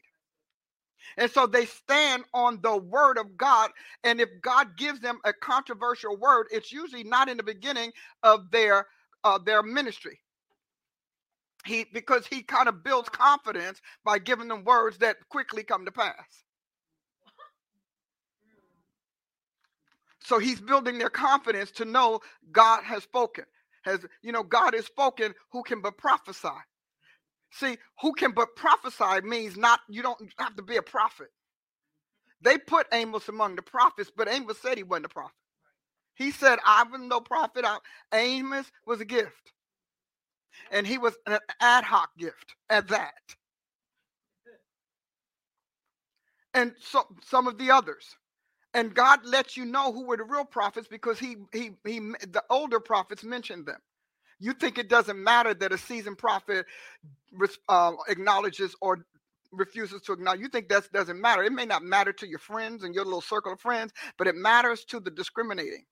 And so they stand on the word of God. And if God gives them a controversial word, it's usually not in the beginning of their uh, their ministry. He because he kind of builds confidence by giving them words that quickly come to pass. So he's building their confidence to know God has spoken. has, you know, God has spoken, who can but prophesy? See, who can but prophesy means not, you don't have to be a prophet. They put Amos among the prophets, but Amos said he wasn't a prophet. He said, I was no prophet. I, Amos was a gift. And he was an ad hoc gift at that. And so some of the others. And God lets you know who were the real prophets because he he he the older prophets mentioned them. You think it doesn't matter that a seasoned prophet uh, acknowledges or refuses to acknowledge. You think that doesn't matter. It may not matter to your friends and your little circle of friends, but it matters to the discriminating.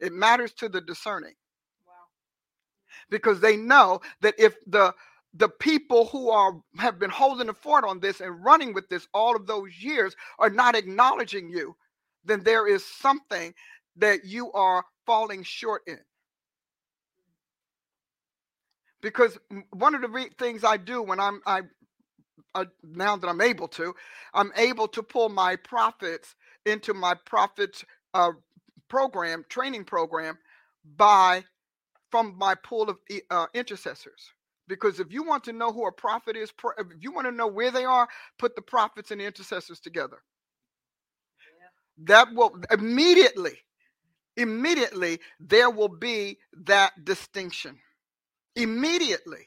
It matters to the discerning. Wow. Because they know that if the the people who are have been holding the fort on this and running with this all of those years are not acknowledging you, then there is something that you are falling short in. Because one of the re- things I do when I'm I, I now that I'm able to, I'm able to pull my prophets into my prophets uh, program, training program, by from my pool of uh, intercessors. Because if you want to know who a prophet is, if you want to know where they are, put the prophets and the intercessors together. Yeah. That will immediately, immediately, there will be that distinction. Immediately,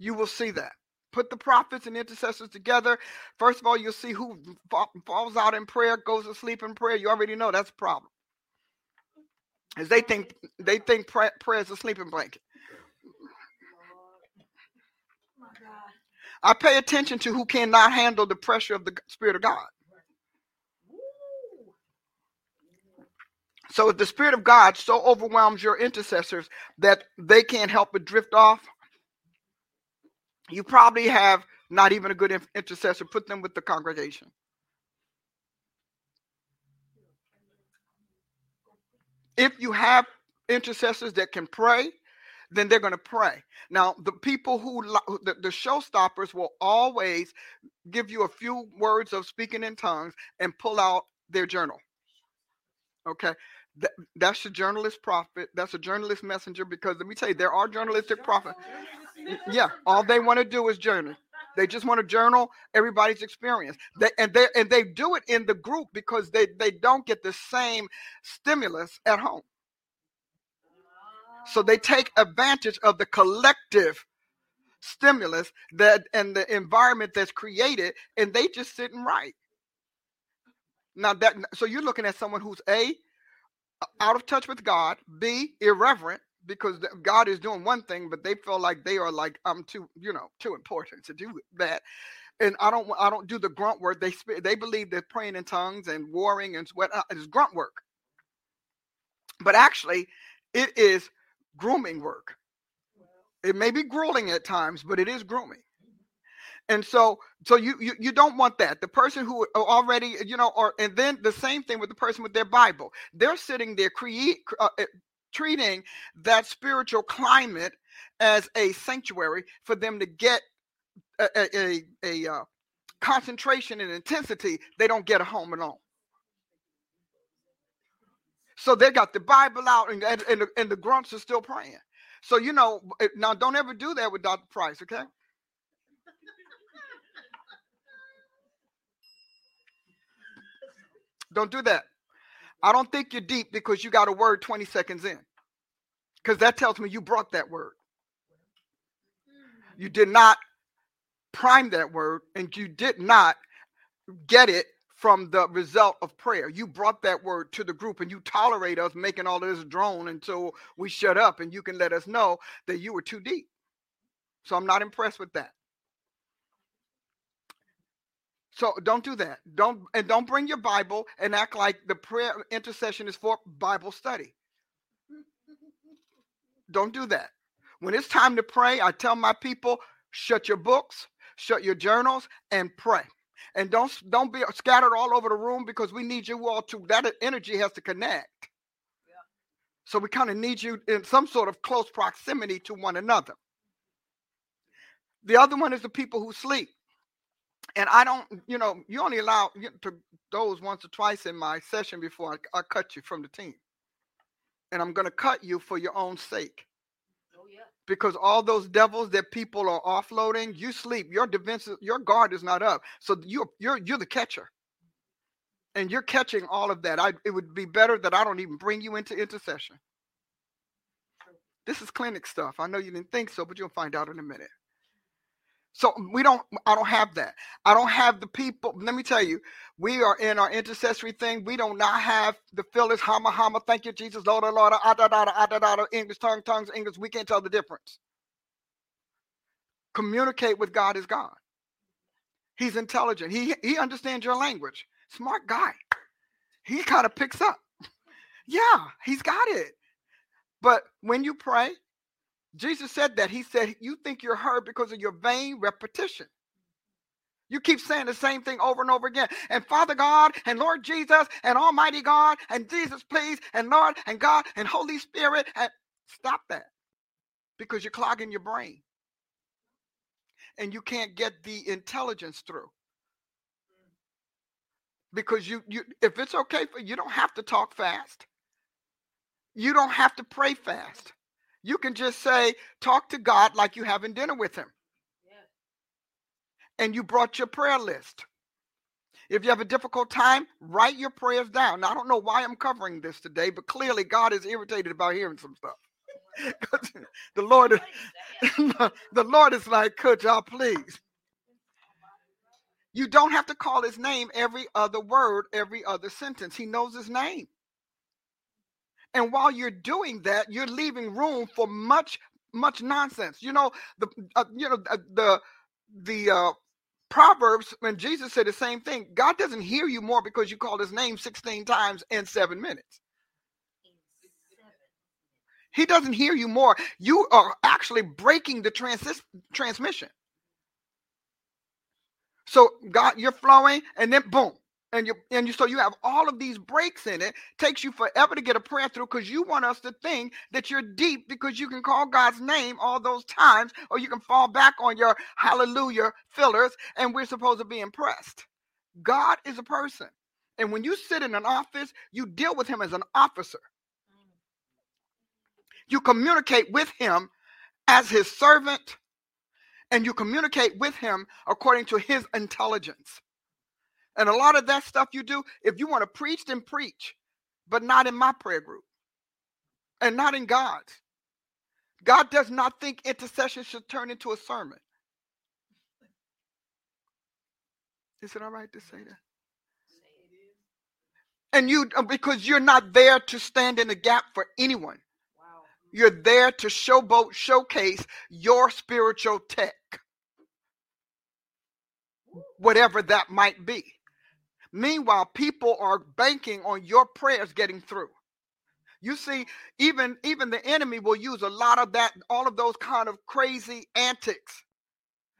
you will see that. Put the prophets and intercessors together. First of all, you'll see who falls out in prayer, goes to sleep in prayer. You already know that's a problem. As they think they think prayer, prayer is a sleeping blanket. I pay attention to who cannot handle the pressure of the Spirit of God. So if the Spirit of God so overwhelms your intercessors that they can't help but drift off, you probably have not even a good intercessor. Put them with the congregation. If you have intercessors that can pray, then they're going to pray. Now, the people who the, the showstoppers will always give you a few words of speaking in tongues and pull out their journal. Okay. That, that's a journalist prophet. That's a journalist messenger because let me tell you, there are journalistic prophets. Yeah, all they want to do is journal. They just want to journal everybody's experience. They, and they and they do it in the group because they they don't get the same stimulus at home. So they take advantage of the collective stimulus that and the environment that's created, and they just sit and write. Now that so you're looking at someone who's a out of touch with God, b irreverent because God is doing one thing, but they feel like they are like I'm too you know too important to do that. And I don't I don't do the grunt work. They they believe that praying in tongues and warring and sweat uh, is grunt work. But actually, it is grooming work. It may be grueling at times, but it is grooming. And so, so you, you you don't want that. The person who already, you know, or and then the same thing with the person with their Bible. They're sitting there create uh, uh, treating that spiritual climate as a sanctuary for them to get a a, a, a uh, concentration and intensity they don't get at home alone. So they got the Bible out, and, and, and, the, and the grunts are still praying. So, you know, now don't ever do that with Dr. Price, okay? Don't do that. I don't think you're deep because you got a word 20 seconds in. Because that tells me you brought that word. You did not prime that word and you did not get it from the result of prayer. You brought that word to the group and you tolerate us making all this drone until we shut up and you can let us know that you were too deep. So I'm not impressed with that. So don't do that. Don't and don't bring your Bible and act like the prayer intercession is for Bible study. Don't do that. When it's time to pray, I tell my people, shut your books, shut your journals, and pray and don't don't be scattered all over the room because we need you all to that energy has to connect yeah. so we kind of need you in some sort of close proximity to one another the other one is the people who sleep and i don't you know you only allow to those once or twice in my session before I, I cut you from the team and i'm going to cut you for your own sake oh, because all those devils that people are offloading, you sleep. Your defense, your guard is not up. So you're you're you're the catcher, and you're catching all of that. I, it would be better that I don't even bring you into intercession. This is clinic stuff. I know you didn't think so, but you'll find out in a minute. So we don't, I don't have that. I don't have the people. Let me tell you, we are in our intercessory thing. We do not have the fillers, hama, hama, thank you, Jesus, Lord, Lord, ah, da, English, tongue, tongues, English. We can't tell the difference. Communicate with God is God. He's intelligent. He, he understands your language. Smart guy. He kind of picks up. yeah, he's got it. But when you pray, Jesus said that. He said, You think you're heard because of your vain repetition. You keep saying the same thing over and over again. And Father God, and Lord Jesus, and Almighty God, and Jesus, please, and Lord, and God, and Holy Spirit. And stop that because you're clogging your brain. And you can't get the intelligence through. Because you, you if it's okay for you don't have to talk fast. You don't have to pray fast. You can just say, talk to God like you're having dinner with him. And you brought your prayer list. If you have a difficult time, write your prayers down. Now, I don't know why I'm covering this today, but clearly God is irritated about hearing some stuff. the Lord is, the Lord is like, could y'all please? You don't have to call his name every other word, every other sentence. He knows his name. And while you're doing that, you're leaving room for much, much nonsense. You know, the uh, you know uh, the the uh, Proverbs when Jesus said the same thing. God doesn't hear you more because you called his name 16 times in seven minutes. He doesn't hear you more. You are actually breaking the trans- transmission. So God, you're flowing, and then boom, and you and you so you have all of these breaks in it takes you forever to get a prayer through because you want us to think that you're deep because you can call god's name all those times or you can fall back on your hallelujah fillers and we're supposed to be impressed. God is a person and when you sit in an office you deal with him as an officer. You communicate with him as his servant and you communicate with him according to his intelligence and a lot of that stuff you do, if you want to preach, then preach, but not in my prayer group and not in God's. God does not think intercession should turn into a sermon. Is it all right to say that? And you, uh, because you're not there to stand in the gap for anyone. Wow. You're there to showboat, showcase your spiritual tech, whatever that might be. Meanwhile, people are banking on your prayers getting through. You see, even even the enemy will use a lot of that, all of those kind of crazy antics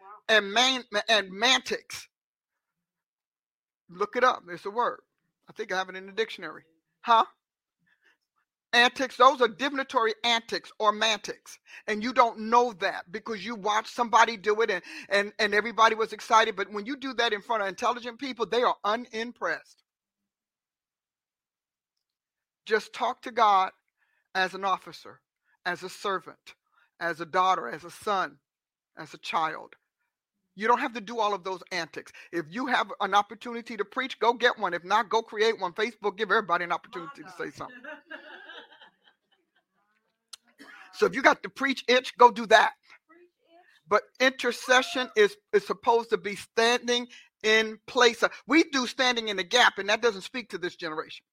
wow. and man and mantics. Look it up. It's a word. I think I have it in the dictionary. Huh? Antics those are divinatory antics or mantics and you don't know that because you watch somebody do it and and and everybody was excited but when you do that in front of intelligent people they are unimpressed just talk to god as an officer as a servant as a daughter as a son as a child you don't have to do all of those antics. If you have an opportunity to preach, go get one. If not, go create one. Facebook, give everybody an opportunity to say something. So if you got to preach itch, go do that. But intercession is, is supposed to be standing in place. Of, we do standing in the gap, and that doesn't speak to this generation.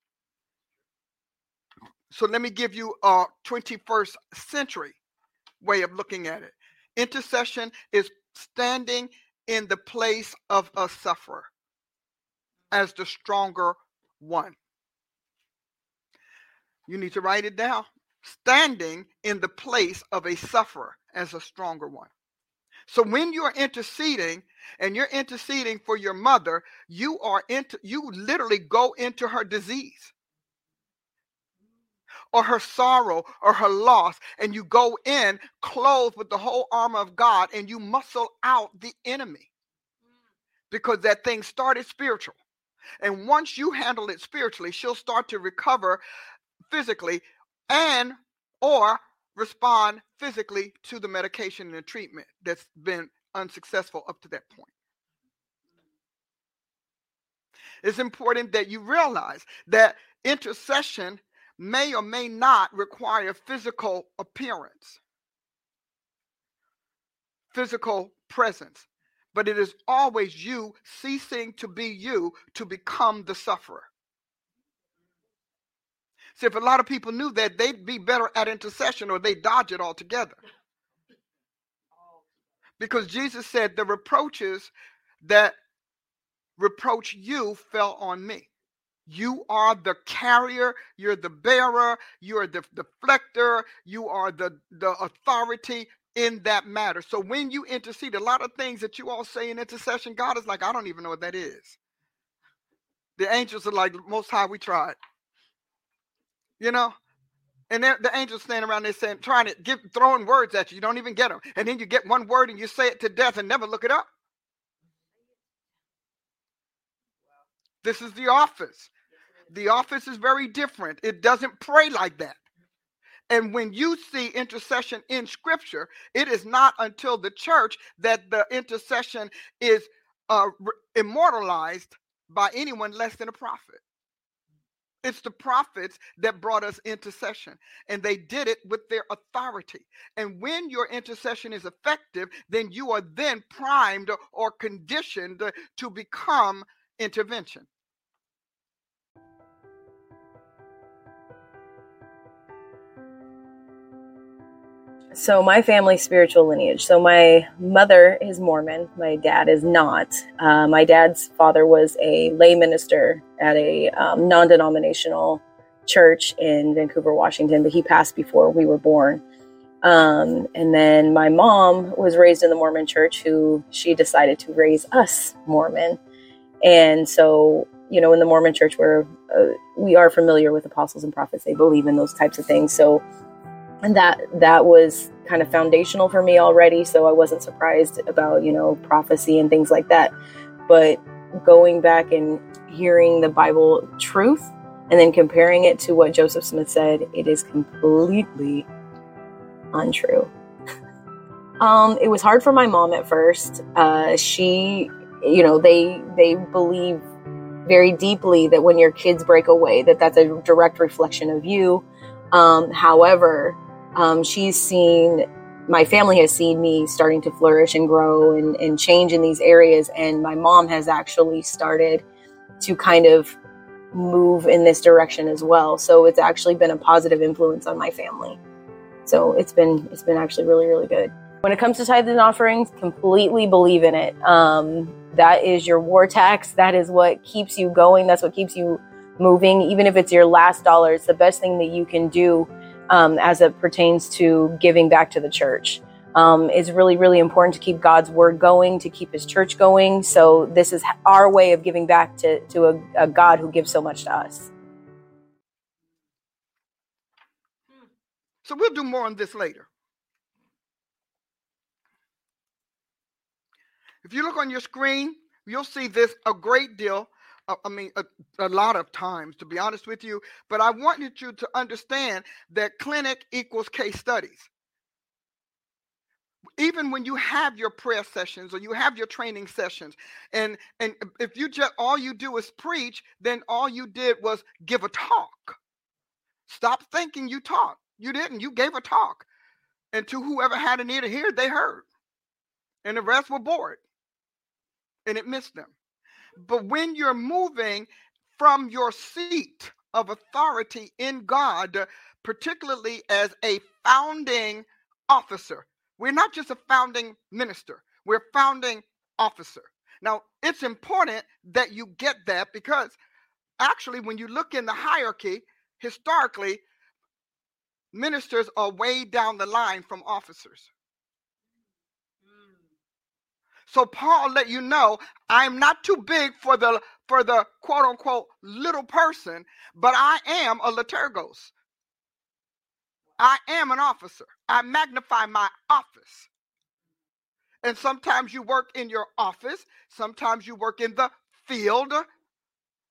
So let me give you a 21st century way of looking at it. Intercession is standing in the place of a sufferer as the stronger one. You need to write it down standing in the place of a sufferer as a stronger one. So when you're interceding and you're interceding for your mother, you are into you literally go into her disease or her sorrow or her loss and you go in clothed with the whole armor of God and you muscle out the enemy. Because that thing started spiritual. And once you handle it spiritually, she'll start to recover physically and or respond physically to the medication and the treatment that's been unsuccessful up to that point. It's important that you realize that intercession may or may not require physical appearance, physical presence, but it is always you ceasing to be you to become the sufferer. See, if a lot of people knew that, they'd be better at intercession or they dodge it altogether. Because Jesus said, The reproaches that reproach you fell on me. You are the carrier, you're the bearer, you're the deflector, you are the, the authority in that matter. So when you intercede, a lot of things that you all say in intercession, God is like, I don't even know what that is. The angels are like, Most High, we tried. You know? And the angels standing around there saying, trying to give throwing words at you. You don't even get them. And then you get one word and you say it to death and never look it up. This is the office. The office is very different. It doesn't pray like that. And when you see intercession in scripture, it is not until the church that the intercession is uh, immortalized by anyone less than a prophet. It's the prophets that brought us intercession, and they did it with their authority. And when your intercession is effective, then you are then primed or conditioned to become intervention. So my family spiritual lineage. So my mother is Mormon. My dad is not. Uh, my dad's father was a lay minister at a um, non-denominational church in Vancouver, Washington, but he passed before we were born. Um, and then my mom was raised in the Mormon church, who she decided to raise us Mormon. And so, you know, in the Mormon church, where uh, we are familiar with apostles and prophets, they believe in those types of things. So and that that was kind of foundational for me already so i wasn't surprised about you know prophecy and things like that. But going back and hearing the bible truth and then comparing it to what joseph smith said it is completely untrue. Um, it was hard for my mom at first. Uh, she you know they they believe very deeply that when your kids break away that that's a direct reflection of you. Um, however um, she's seen my family has seen me starting to flourish and grow and, and change in these areas. And my mom has actually started to kind of move in this direction as well. So it's actually been a positive influence on my family. So it's been it's been actually really really good. When it comes to tithes and offerings completely believe in it. Um, that is your war tax. That is what keeps you going. That's what keeps you moving. Even if it's your last dollar it's the best thing that you can do um, as it pertains to giving back to the church. Um, it's really, really important to keep God's word going, to keep his church going. So, this is our way of giving back to, to a, a God who gives so much to us. So, we'll do more on this later. If you look on your screen, you'll see this a great deal I mean, a, a, lot of times, to be honest with you. But I wanted you to understand that clinic equals case studies. Even when you have your prayer sessions or you have your training sessions, and and if you just all you do is preach, then all you did was give a talk. Stop thinking you taught. You didn't. You gave a talk, and to whoever had an ear to hear, they heard, and the rest were bored, and it missed them. But when you're moving from your seat of authority in God, particularly as a founding officer, we're not just a founding minister, we're founding officer. Now, it's important that you get that because actually, when you look in the hierarchy, historically, ministers are way down the line from officers. So Paul let you know I'm not too big for the for the quote unquote little person, but I am a liturgos. I am an officer. I magnify my office. And sometimes you work in your office, sometimes you work in the field,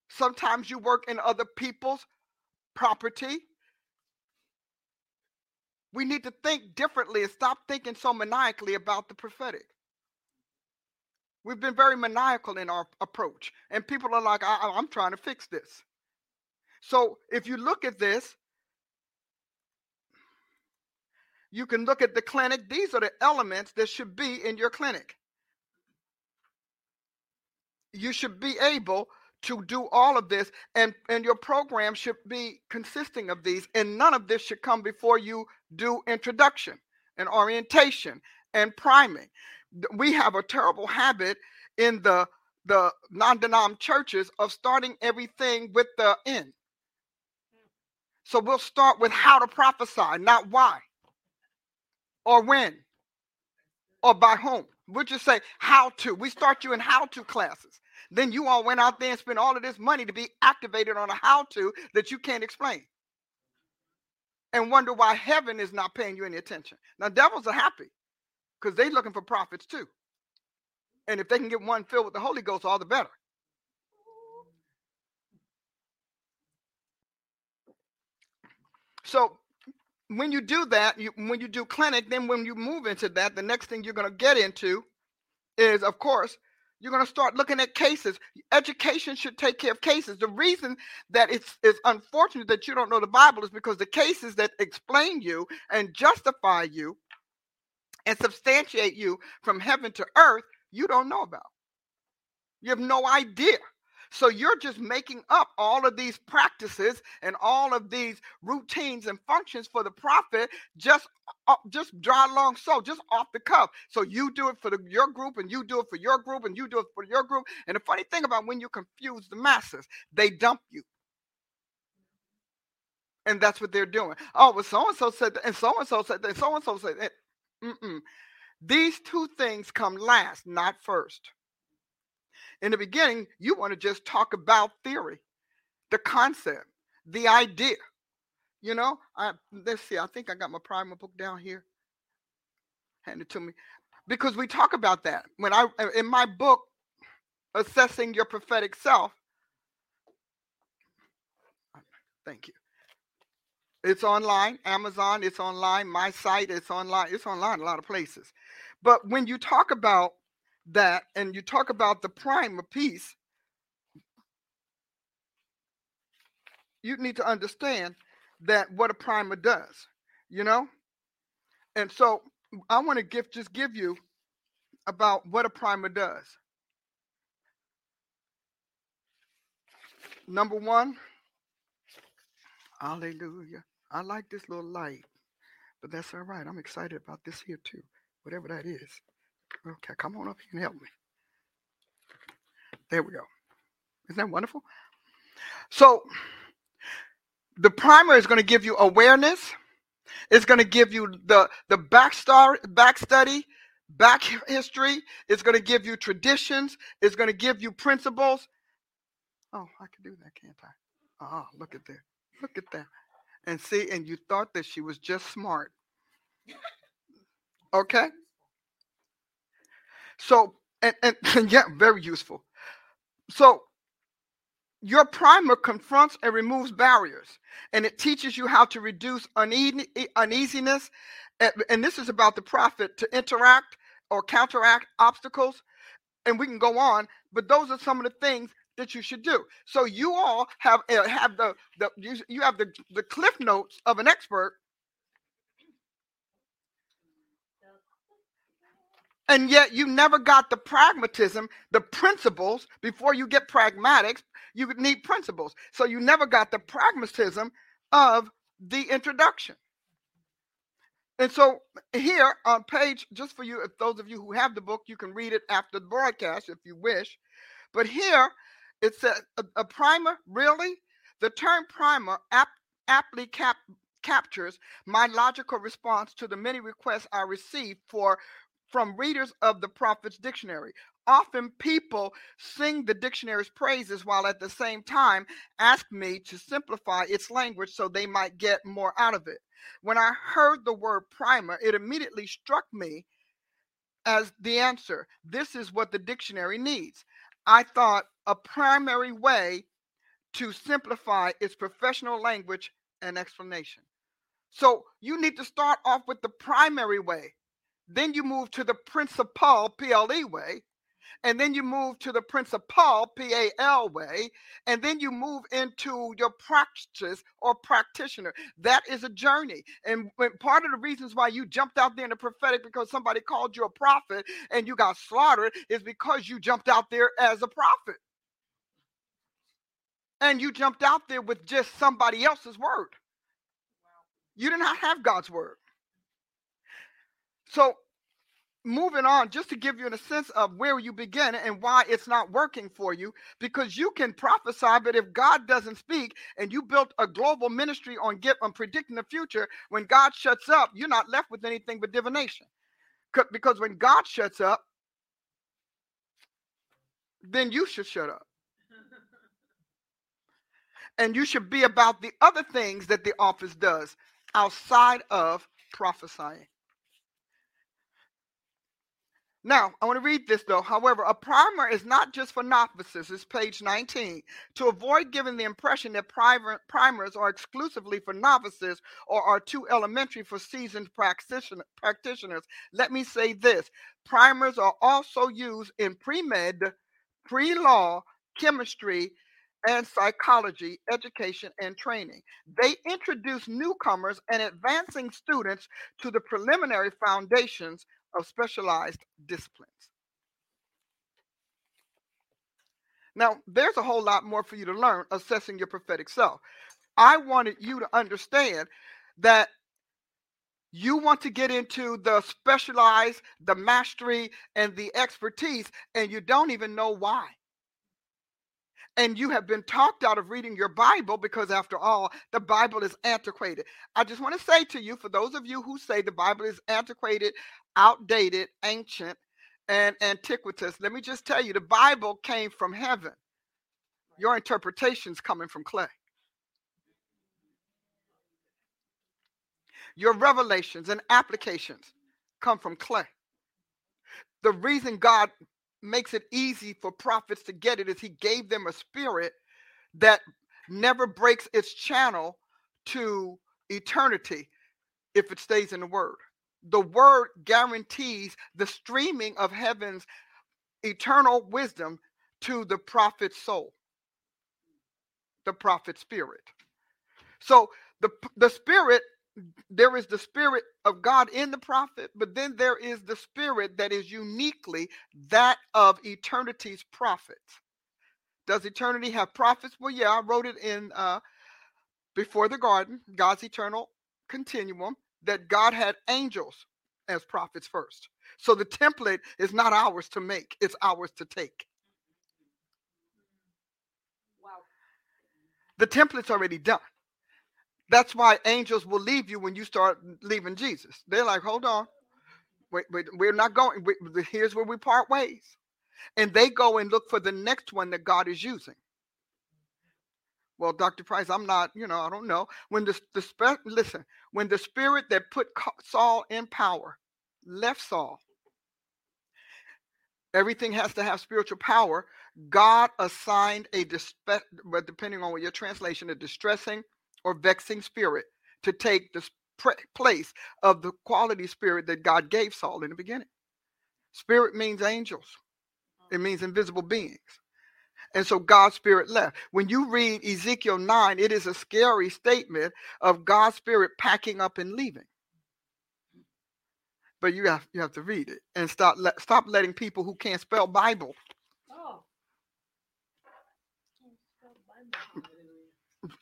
sometimes you work in other people's property. We need to think differently and stop thinking so maniacally about the prophetic. We've been very maniacal in our approach, and people are like, I, am trying to fix this. So if you look at this, you can look at the clinic. These are the elements that should be in your clinic. You should be able to do all of this, and, and your program should be consisting of these, and none of this should come before you do introduction and orientation and priming. We have a terrible habit in the the non-denom churches of starting everything with the end. So we'll start with how to prophesy, not why or when or by whom. We'll just say how to. We start you in how to classes. Then you all went out there and spent all of this money to be activated on a how to that you can't explain. And wonder why heaven is not paying you any attention. Now, devils are happy because they're looking for prophets too. And if they can get one filled with the Holy Ghost, all the better. So when you do that, you, when you do clinic, then when you move into that, the next thing you're going to get into is, of course, you're going to start looking at cases. Education should take care of cases. The reason that it's, it's unfortunate that you don't know the Bible is because the cases that explain you and justify you and substantiate you from heaven to earth, you don't know about. You have no idea. So you're just making up all of these practices and all of these routines and functions for the prophet just uh, just dry long so just off the cuff. So you do it for the, your group and you do it for your group and you do it for your group. And the funny thing about when you confuse the masses, they dump you. And that's what they're doing. Oh, well, so and so said that, and so and so said that, so and so said that. Mm-mm. These two things come last, not first in the beginning, you want to just talk about theory, the concept, the idea. You know, I, let's see, I think I got my primer book down here. Hand it to me. Because we talk about that. When I uh, in my book, Assessing Your Prophetic Self. Thank you. It's online, Amazon, it's online, my site, it's online, it's online a lot of places. But when you talk about that and you talk about the primer piece, you need to understand that what a primer does, you know? And so I want to give just give you about what a primer does. Number one, hallelujah. I like this little light, but that's all right. I'm excited about this here too, whatever that is. Okay, come on up here and help me. There we go. Isn't that wonderful? So, the primer is going to give you awareness. It's going to give you the the back star, back study, back history. It's going to give you traditions. It's going to give you principles. Oh, I can do that, can't I? Oh, look at that. Look at that. And see, and you thought that she was just smart. Okay? So, and, and, and yeah, very useful. So, your primer confronts and removes barriers, and it teaches you how to reduce uneasiness. And this is about the prophet to interact or counteract obstacles. And we can go on, but those are some of the things that you should do. So you all have uh, have the the you, you have the the cliff notes of an expert And yet you never got the pragmatism, the principles. Before you get pragmatics, you need principles. So you never got the pragmatism of the introduction. And so here on page, just for you, if those of you who have the book, you can read it after the broadcast if you wish. But here it says a, a primer, really? The term primer ap, aptly cap, captures my logical response to the many requests I receive for from readers of the prophet's dictionary. Often people sing the dictionary's praises while at the same time ask me to simplify its language so they might get more out of it. When I heard the word primer, it immediately struck me as the answer. This is what the dictionary needs. I thought a primary way to simplify its professional language and explanation. So you need to start off with the primary way. Then you move to the principal, PLE way. And then you move to the principal, PAL way. And then you move into your practice or practitioner. That is a journey. And part of the reasons why you jumped out there in the prophetic because somebody called you a prophet and you got slaughtered is because you jumped out there as a prophet. And you jumped out there with just somebody else's word. You did not have God's word. So, moving on, just to give you a sense of where you begin and why it's not working for you, because you can prophesy, but if God doesn't speak and you built a global ministry on get on predicting the future, when God shuts up, you're not left with anything but divination. Because when God shuts up, then you should shut up. And you should be about the other things that the office does outside of prophesying. Now, I want to read this though. However, a primer is not just for novices. It's page 19. To avoid giving the impression that primers are exclusively for novices or are too elementary for seasoned practitioners, let me say this. Primers are also used in pre med, pre law, chemistry, and psychology education and training. They introduce newcomers and advancing students to the preliminary foundations of specialized disciplines. Now, there's a whole lot more for you to learn assessing your prophetic self. I wanted you to understand that you want to get into the specialized, the mastery, and the expertise, and you don't even know why and you have been talked out of reading your Bible because, after all, the Bible is antiquated. I just want to say to you, for those of you who say the Bible is antiquated, outdated, ancient, and antiquitous, let me just tell you the Bible came from heaven. Your interpretation's coming from clay. Your revelations and applications come from clay. The reason God makes it easy for prophets to get it is he gave them a spirit that never breaks its channel to eternity if it stays in the word. The word guarantees the streaming of heaven's eternal wisdom to the prophet's soul, the prophet's spirit. So the, the spirit there is the spirit of God in the prophet, but then there is the spirit that is uniquely that of eternity's prophets. Does eternity have prophets? Well, yeah, I wrote it in uh, before the garden, God's eternal continuum, that God had angels as prophets first. So the template is not ours to make, it's ours to take. Wow. The template's already done. That's why angels will leave you when you start leaving Jesus. They're like, hold on. Wait, wait, we're not going. We, here's where we part ways. And they go and look for the next one that God is using. Well, Dr. Price, I'm not, you know, I don't know. When the, the spirit, listen, when the spirit that put Saul in power left Saul, everything has to have spiritual power. God assigned a, but depending on what your translation, a distressing or vexing spirit to take the place of the quality spirit that God gave Saul in the beginning. Spirit means angels, it means invisible beings. And so God's spirit left. When you read Ezekiel 9, it is a scary statement of God's spirit packing up and leaving. But you have you have to read it and stop let, stop letting people who can't spell Bible. Oh.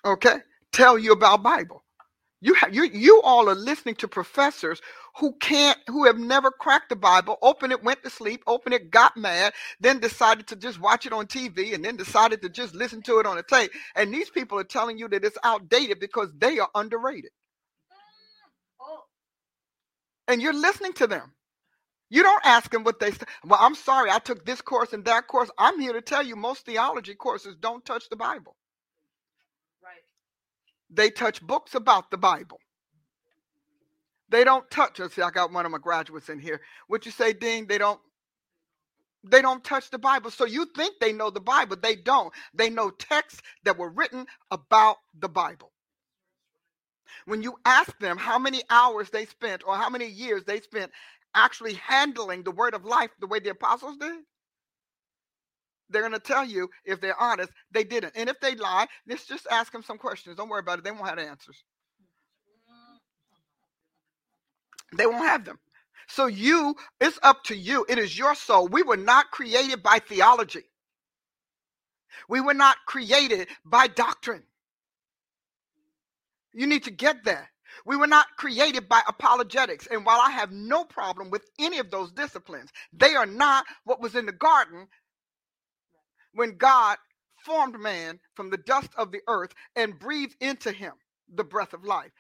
Okay? Tell you about Bible. You have you you all are listening to professors who can't who have never cracked the Bible, open it, went to sleep, open it, got mad, then decided to just watch it on TV and then decided to just listen to it on a tape. And these people are telling you that it's outdated because they are underrated. And you're listening to them. You don't ask them what they say. Well, I'm sorry, I took this course and that course. I'm here to tell you most theology courses don't touch the Bible. They touch books about the Bible. They don't touch. Let's see, I got one of my graduates in here. Would you say, Dean? They don't. They don't touch the Bible. So you think they know the Bible? They don't. They know texts that were written about the Bible. When you ask them how many hours they spent or how many years they spent actually handling the word of life the way the apostles did, they're going to tell you, if they're honest, they didn't. And if they lie, let's just ask them some questions. Don't worry about it. They won't have the answers. They won't have them. So you, it's up to you. It is your soul. We were not created by theology. We were not created by doctrine. You need to get that. We were not created by apologetics. And while I have no problem with any of those disciplines, they are not what was in the garden when God formed man from the dust of the earth and breathed into him the breath of life.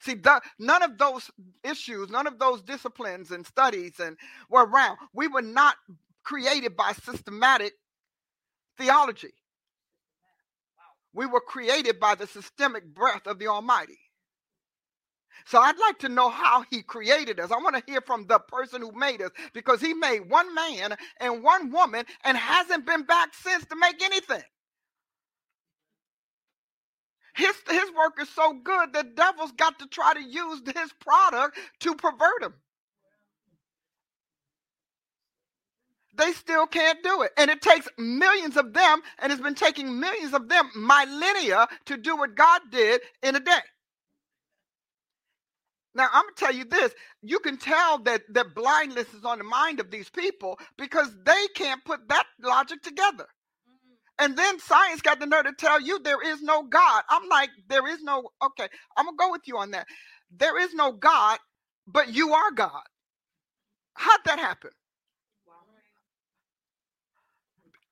See, the, none of those issues, none of those disciplines and studies and were around. We were not created by systematic theology. We were created by the systemic breath of the Almighty. So I'd like to know how he created us. I want to hear from the person who made us because he made one man and one woman and hasn't been back since to make anything. His, his work is so good that devils got to try to use his product to pervert him. They still can't do it. And it takes millions of them, and it's been taking millions of them millennia to do what God did in a day. Now I'm gonna tell you this: you can tell that that blindness is on the mind of these people because they can't put that logic together. Mm-hmm. And then science got the nerve to tell you there is no God. I'm like, there is no, okay, I'm gonna go with you on that. There is no God, but you are God. How'd that happen?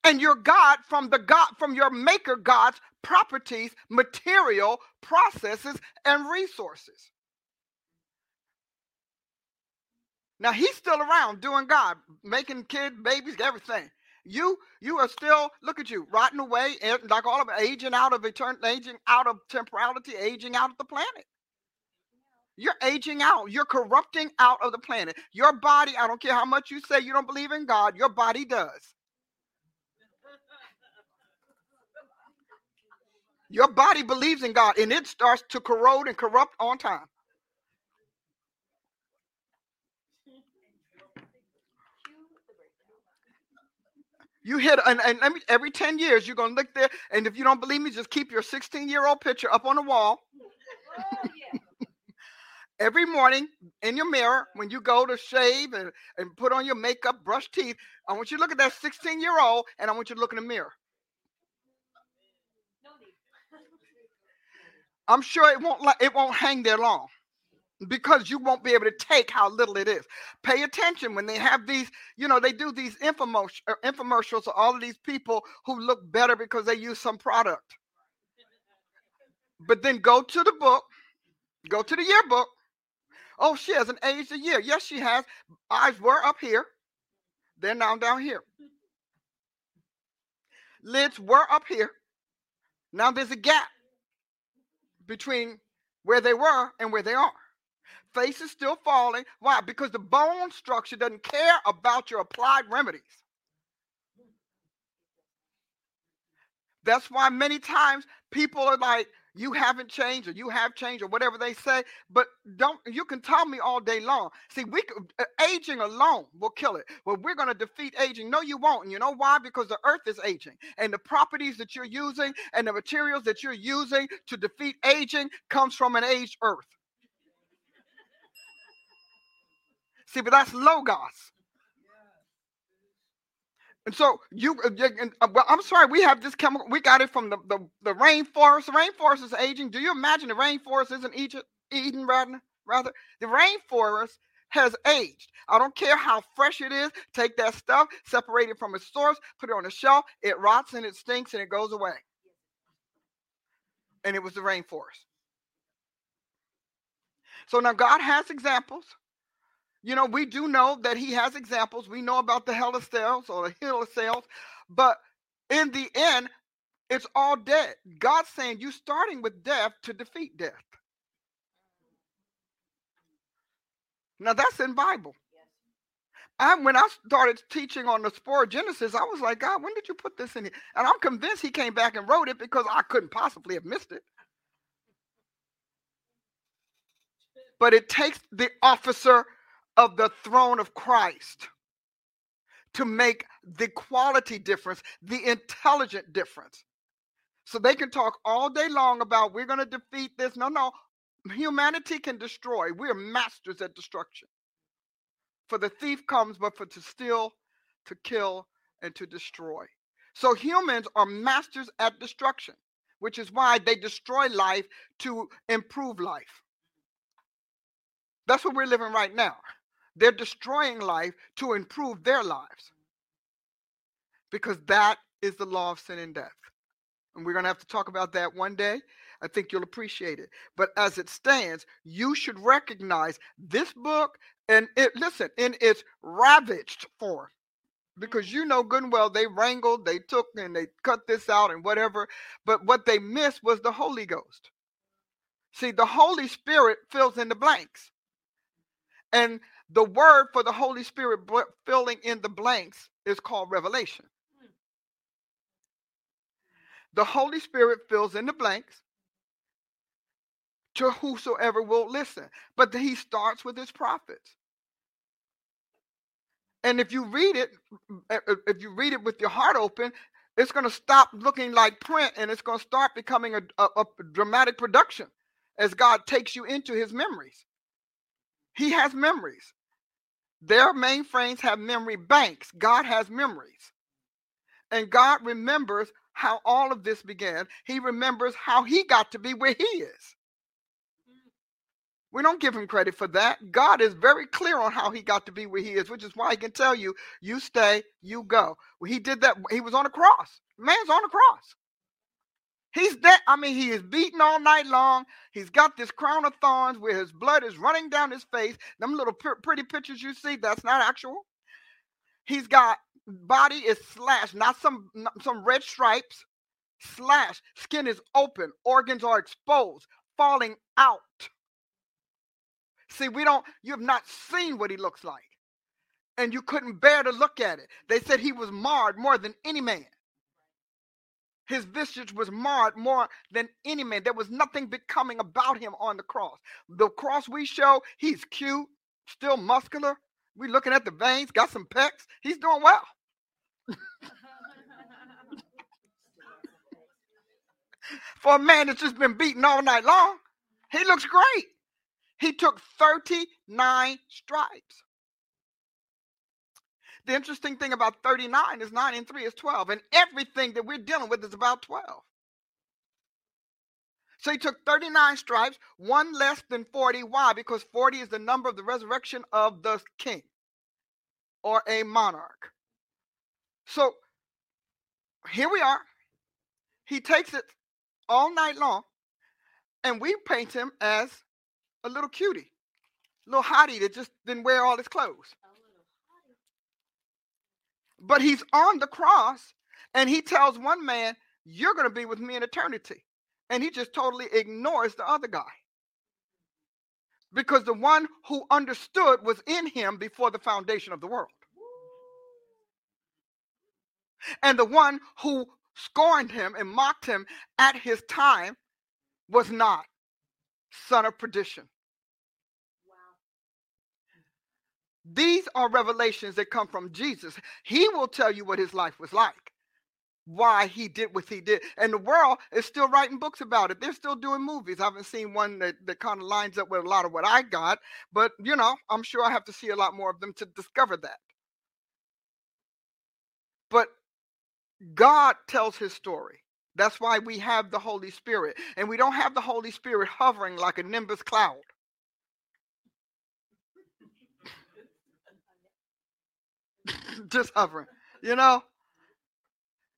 And you're God from the God from your maker God's properties, material, processes, and resources. Now he's still around doing God, making kids, babies, everything. You you are still look at you rotting away eh, like all of aging out of eternity, aging out of temporality, aging out of the planet. You're aging out. You're corrupting out of the planet. Your body, I don't care how much you say you don't believe in God, your body does. Your body believes in God and it starts to corrode and corrupt on time. You hit, and, and let me, every 10 years, you're going to look there. And if you don't believe me, just keep your 16 year old picture up on the wall. Oh, yeah. every morning in your mirror, when you go to shave and, and put on your makeup, brush teeth, I want you to look at that 16 year old and I want you to look in the mirror. I'm sure it won't it won't hang there long because you won't be able to take how little it is. Pay attention when they have these, you know, they do these infomercials, uh, infomercials of all of these people who look better because they use some product. But then go to the book, go to the yearbook. Oh, she hasn't aged a year. Yes, she has. Eyes were up here, they're now down here. Lids were up here. Now there's a gap between where they were and where they are face is still falling. Why? Because the bone structure doesn't care about your applied remedies. That's why many times people are like, you haven't changed or you have changed or whatever they say but don't you can tell me all day long. See we uh, aging alone will kill it. Well we're going to defeat aging. No you won't. And you know why? Because the earth is aging. And the properties that you're using and the materials that you're using to defeat aging comes from an aged earth See, but that's logos. And so you, uh, uh, well, I'm sorry, we have this chemical. We got it from the, the, the rainforest. The rainforest is aging. Do you imagine the rainforest isn't Egypt, Eden, rather? Rather, the rainforest has aged. I don't care how fresh it is. Take that stuff, separate it from its source, put it on a shelf. It rots and it stinks and it goes away. And it was the rainforest. So now God has examples. You know, we do know that he has examples. We know about the hell of cells or the hill of cells, but in the end, it's all dead. God's saying you starting with death to defeat death. Now that's in Bible. I, when I started teaching on the sporogenesis, I was like, God, when did you put this in here? And I'm convinced he came back and wrote it because I couldn't possibly have missed it. but it takes the officer of the throne of Christ to make the quality difference, the intelligent difference. So they can talk all day long about we're going to defeat this. No, no. Humanity can destroy. We are masters at destruction. For the thief comes, but for to steal, to kill, and to destroy. So humans are masters at destruction, which is why they destroy life to improve life. That's what we're living right now. They're destroying life to improve their lives. Because that is the law of sin and death. And we're going to have to talk about that one day. I think you'll appreciate it. But as it stands, you should recognize this book and it listen in its ravaged form. Because you know good and well they wrangled, they took and they cut this out and whatever. But what they missed was the Holy Ghost. See, the Holy Spirit fills in the blanks. And the word for the Holy Spirit filling in the blanks is called revelation. Hmm. The Holy Spirit fills in the blanks to whosoever will listen. But he starts with his prophets. And if you read it, eh, eh, if you read it with your heart open, it's going to stop looking like print and it's going to start becoming a, a, a, dramatic production as God takes you into his memories. He has memories. Their mainframes have memory banks. God has memories. And God remembers how all of this began. He remembers how he got to be where he is. We don't give him credit for that. God is very clear on how he got to be where he is, which is why he can tell you, you stay, you go. Well, he did that. He was on a cross. Man's on a cross. He's that. I mean, he is beaten all night long. He's got this crown of thorns where his blood is running down his face. Them little pretty pictures you see, that's not actual. He's got body is slashed, not some not some red stripes. Slashed. Skin is open. Organs are exposed, falling out. See, we don't, you have not seen what he looks like. And you couldn't bear to look at it. They said he was marred more than any man. His visage was marred more than any man. There was nothing becoming about him on the cross. The cross we show, he's cute, still muscular. We looking at the veins, got some pecs. He's doing well. For a man that's just been beaten all night long, he looks great. He took 39 stripes. The interesting thing about 39 is 9 and 3 is 12. And everything that we're dealing with is about 12. So he took 39 stripes, one less than 40. Why? Because 40 is the number of the resurrection of the king or a monarch. So here we are. He takes it all night long, and we paint him as a little cutie, little hottie that just didn't wear all his clothes. But he's on the cross and he tells one man, You're going to be with me in eternity. And he just totally ignores the other guy. Because the one who understood was in him before the foundation of the world. And the one who scorned him and mocked him at his time was not son of perdition. These are revelations that come from Jesus. He will tell you what his life was like, why he did what he did. And the world is still writing books about it. They're still doing movies. I haven't seen one that, that kind of lines up with a lot of what I got, but you know, I'm sure I have to see a lot more of them to discover that. But God tells his story. That's why we have the Holy Spirit. And we don't have the Holy Spirit hovering like a nimbus cloud. just hovering, you know?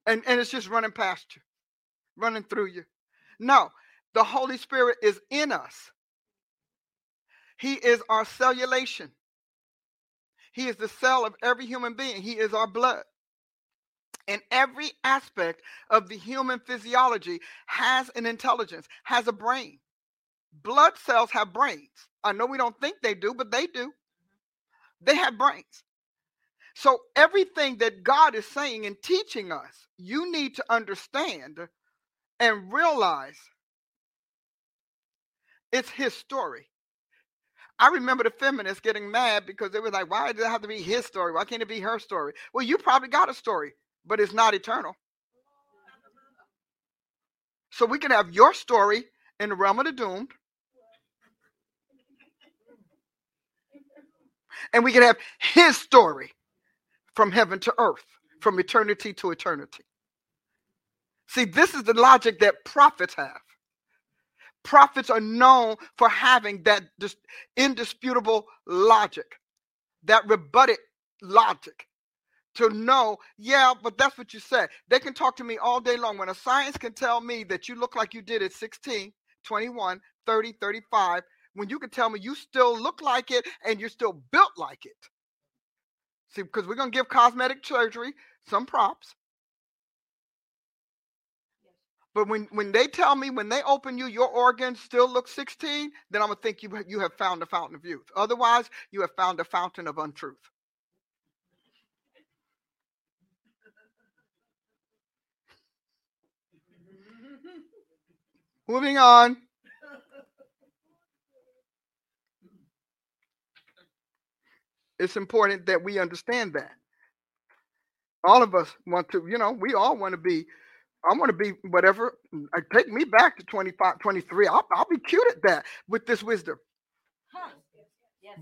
And and it's just running past you, running through you. No, the Holy Spirit is in us. He is our cellulation. He is the cell of every human being. He is our blood. And every aspect of the human physiology has an intelligence, has a brain. Blood cells have brains. I know we don't think they do, but they do. They have brains. So, everything that God is saying and teaching us, you need to understand and realize it's His story. I remember the feminists getting mad because they were like, why does it have to be his story? Why can't it be her story? Well, you probably got a story, but it's not eternal. So we can have your story in the realm of the doomed. And we can have his story from heaven to earth, from eternity to eternity. See, this is the logic that prophets have. Prophets are known for having that indisputable logic, that rebutted logic to know, yeah, but that's what you said. They can talk to me all day long. When a science can tell me that you look like you did at 16, 21, 30, 35, when you can tell me you still look like it and you're still built like it. See, because we're going to give cosmetic surgery some props. But when, when they tell me when they open you, your organs still look 16, then I'm gonna think you you have found the fountain of youth. Otherwise, you have found the fountain of untruth. Moving on. It's important that we understand that. All of us want to, you know, we all want to be I want to be whatever. Uh, take me back to 25, 23. I'll, I'll be cute at that with this wisdom.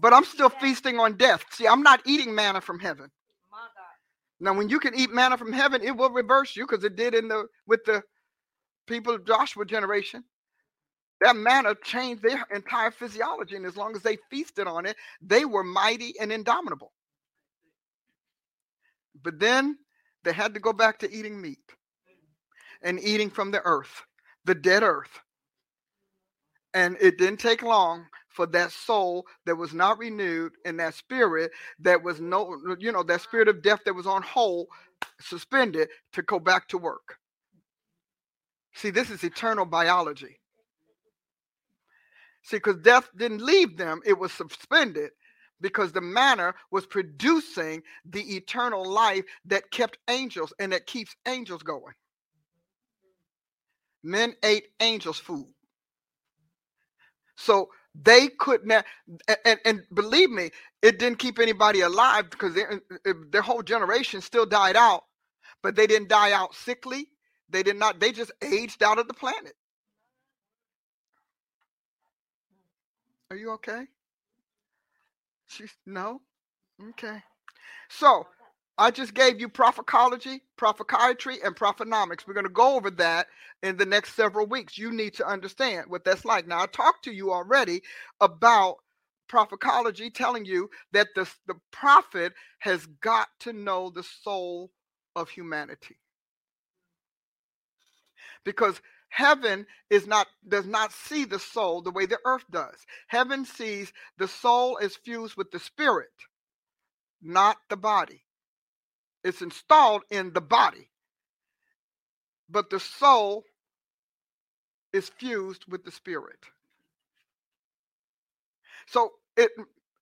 But I'm still feasting on death. See, I'm not eating manna from heaven. Now, when you can eat manna from heaven, it will reverse you because it did in the with the people of Joshua generation. That manna changed their entire physiology, and as long as they feasted on it, they were mighty and indomitable. But then they had to go back to eating meat and eating from the earth, the dead earth. And it didn't take long for that soul that was not renewed and that spirit that was no, you know, that spirit of death that was on hold, suspended to go back to work. See, this is eternal biology. See, because death didn't leave them, it was suspended because the manna was producing the eternal life that kept angels and that keeps angels going. Men ate angels' food. So they could not, and, and believe me, it didn't keep anybody alive because their, uh, their whole generation still died out, but they didn't die out sickly. They did not, they just aged out of the planet. Are you okay? She's no? Okay. So I just gave you prophecology, prophechiatry, and prophenomics. We're going to go over that in the next several weeks. You need to understand what that's like. Now, I talked to you already about prophecology, telling you that the, the prophet has got to know the soul of humanity. Because heaven is not does not see the soul the way the earth does. Heaven sees the soul is fused with the spirit, not the body. It's installed in the body. But the soul is fused with the spirit. So it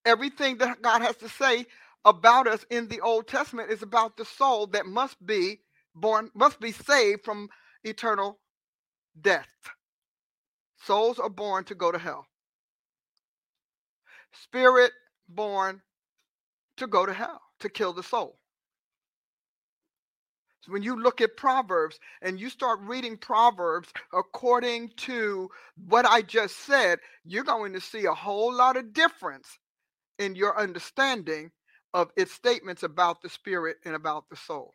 everything that God has to say about us in the Old Testament is about the soul that must be born, must be saved from eternal death. Souls are born to go to hell. Spirit born to go to hell, to kill the soul So when you look at Proverbs and you start reading Proverbs according to what I just said, you're going to see a whole lot of difference in your understanding of its statements about the spirit and about the soul.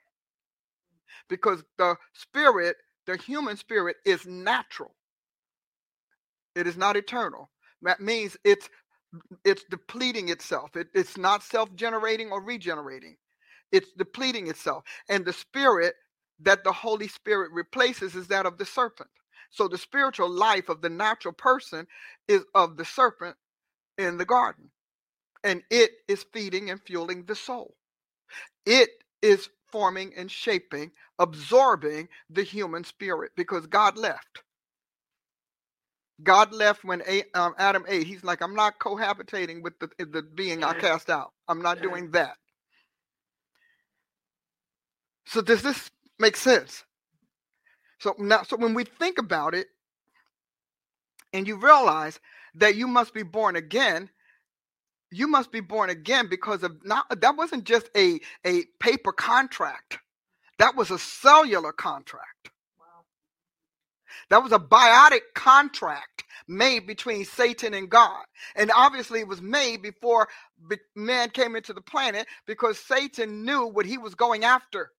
Because the spirit, the human spirit, is natural. It is not eternal. That means it's it's depleting itself. It, it's not self-generating or regenerating it's depleting itself. And the spirit that the Holy Spirit replaces is that of the serpent. So the spiritual life of the natural person is of the serpent in the garden. And it is feeding and fueling the soul. It is forming and shaping, absorbing the human spirit because God left. God left when um, Adam ate. He's like, I'm not cohabitating with the, the being I cast out. I'm not doing that. So does this make sense? So now, so when we think about it, and you realize that you must be born again, you must be born again because of not that wasn't just a a paper contract. That was a cellular contract. Wow. that was a biotic contract made between satan and god. And obviously it was made before man came into the planet because satan knew what he was going after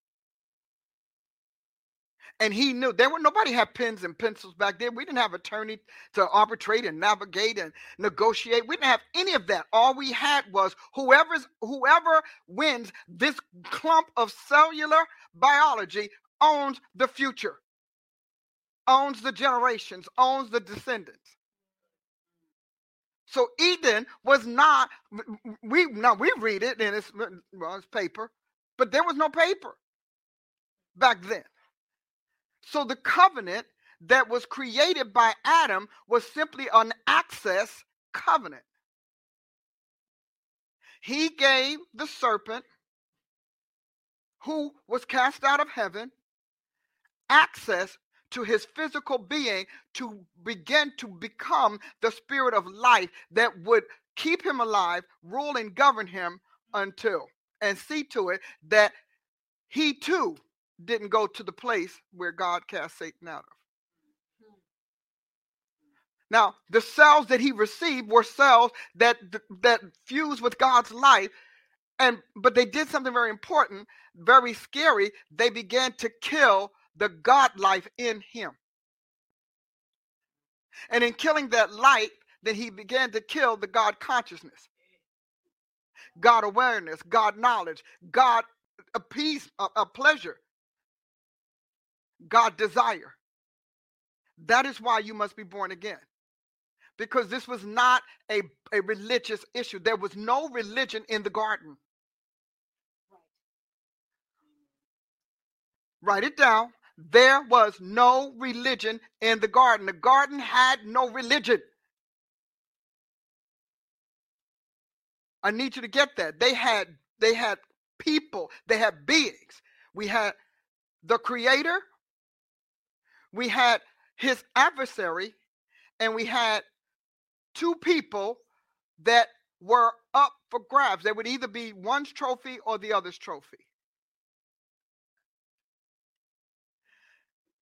and he knew there were nobody had pens and pencils back then. We didn't have attorney to arbitrate and navigate and negotiate. We didn't have any of that. All we had was whoever's whoever wins this clump of cellular biology owns the future, owns the generations, owns the descendants. So Eden was not we now we read it in its well, it's paper, but there was no paper back then. So the covenant that was created by Adam was simply an access covenant. He gave the serpent, who was cast out of heaven, access to his physical being to begin to become the spirit of life that would keep him alive, rule and govern him until, and see to it that he too didn't go to the place where God cast Satan out of. Hmm. Now, the cells that he received were cells that that fused with God's life, and but they did something very important, very scary. They began to kill the God life in him. And in killing that light, then he began to kill the God consciousness, God awareness, God knowledge, God a peace, a, a pleasure. God desire. That is why you must be born again. Because this was not a, a religious issue. There was no religion in the garden. Write it down. There was no religion in the garden. The garden had no religion. I need you to get that. They had they had people, they had beings. We had the creator, we had his adversary and we had two people that were up for grabs. They would either be one's trophy or the other's trophy.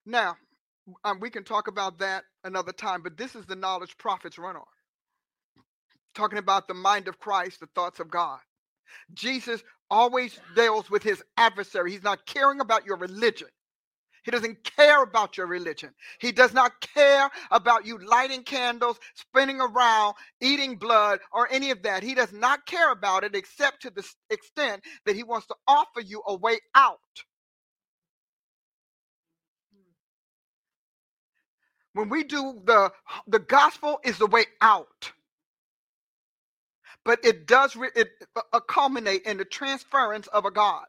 Now, um, we can talk about that another time, but this is the knowledge prophets run on. Talking about the mind of Christ, the thoughts of God. Jesus always deals with his adversary. He's not caring about your religion. He doesn't care about your religion. He does not care about you lighting candles, spinning around, eating blood, or any of that. He does not care about it except to the extent that he wants to offer you a way out. When we do the the gospel is the way out. But it does it, uh, culminate in the transference of a God.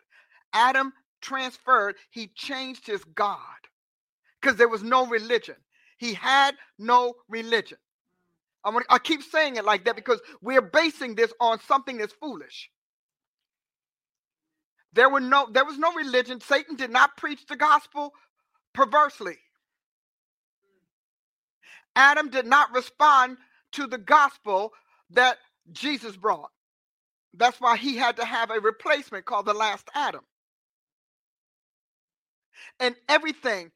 Adam transferred, he changed his God because there was no religion. He had no religion. I, I keep saying it like that because we're basing this on something that's foolish. There were no there was no religion. Satan did not preach the gospel perversely. Adam did not respond to the gospel that Jesus brought. That's why he had to have a replacement called the last Adam and everything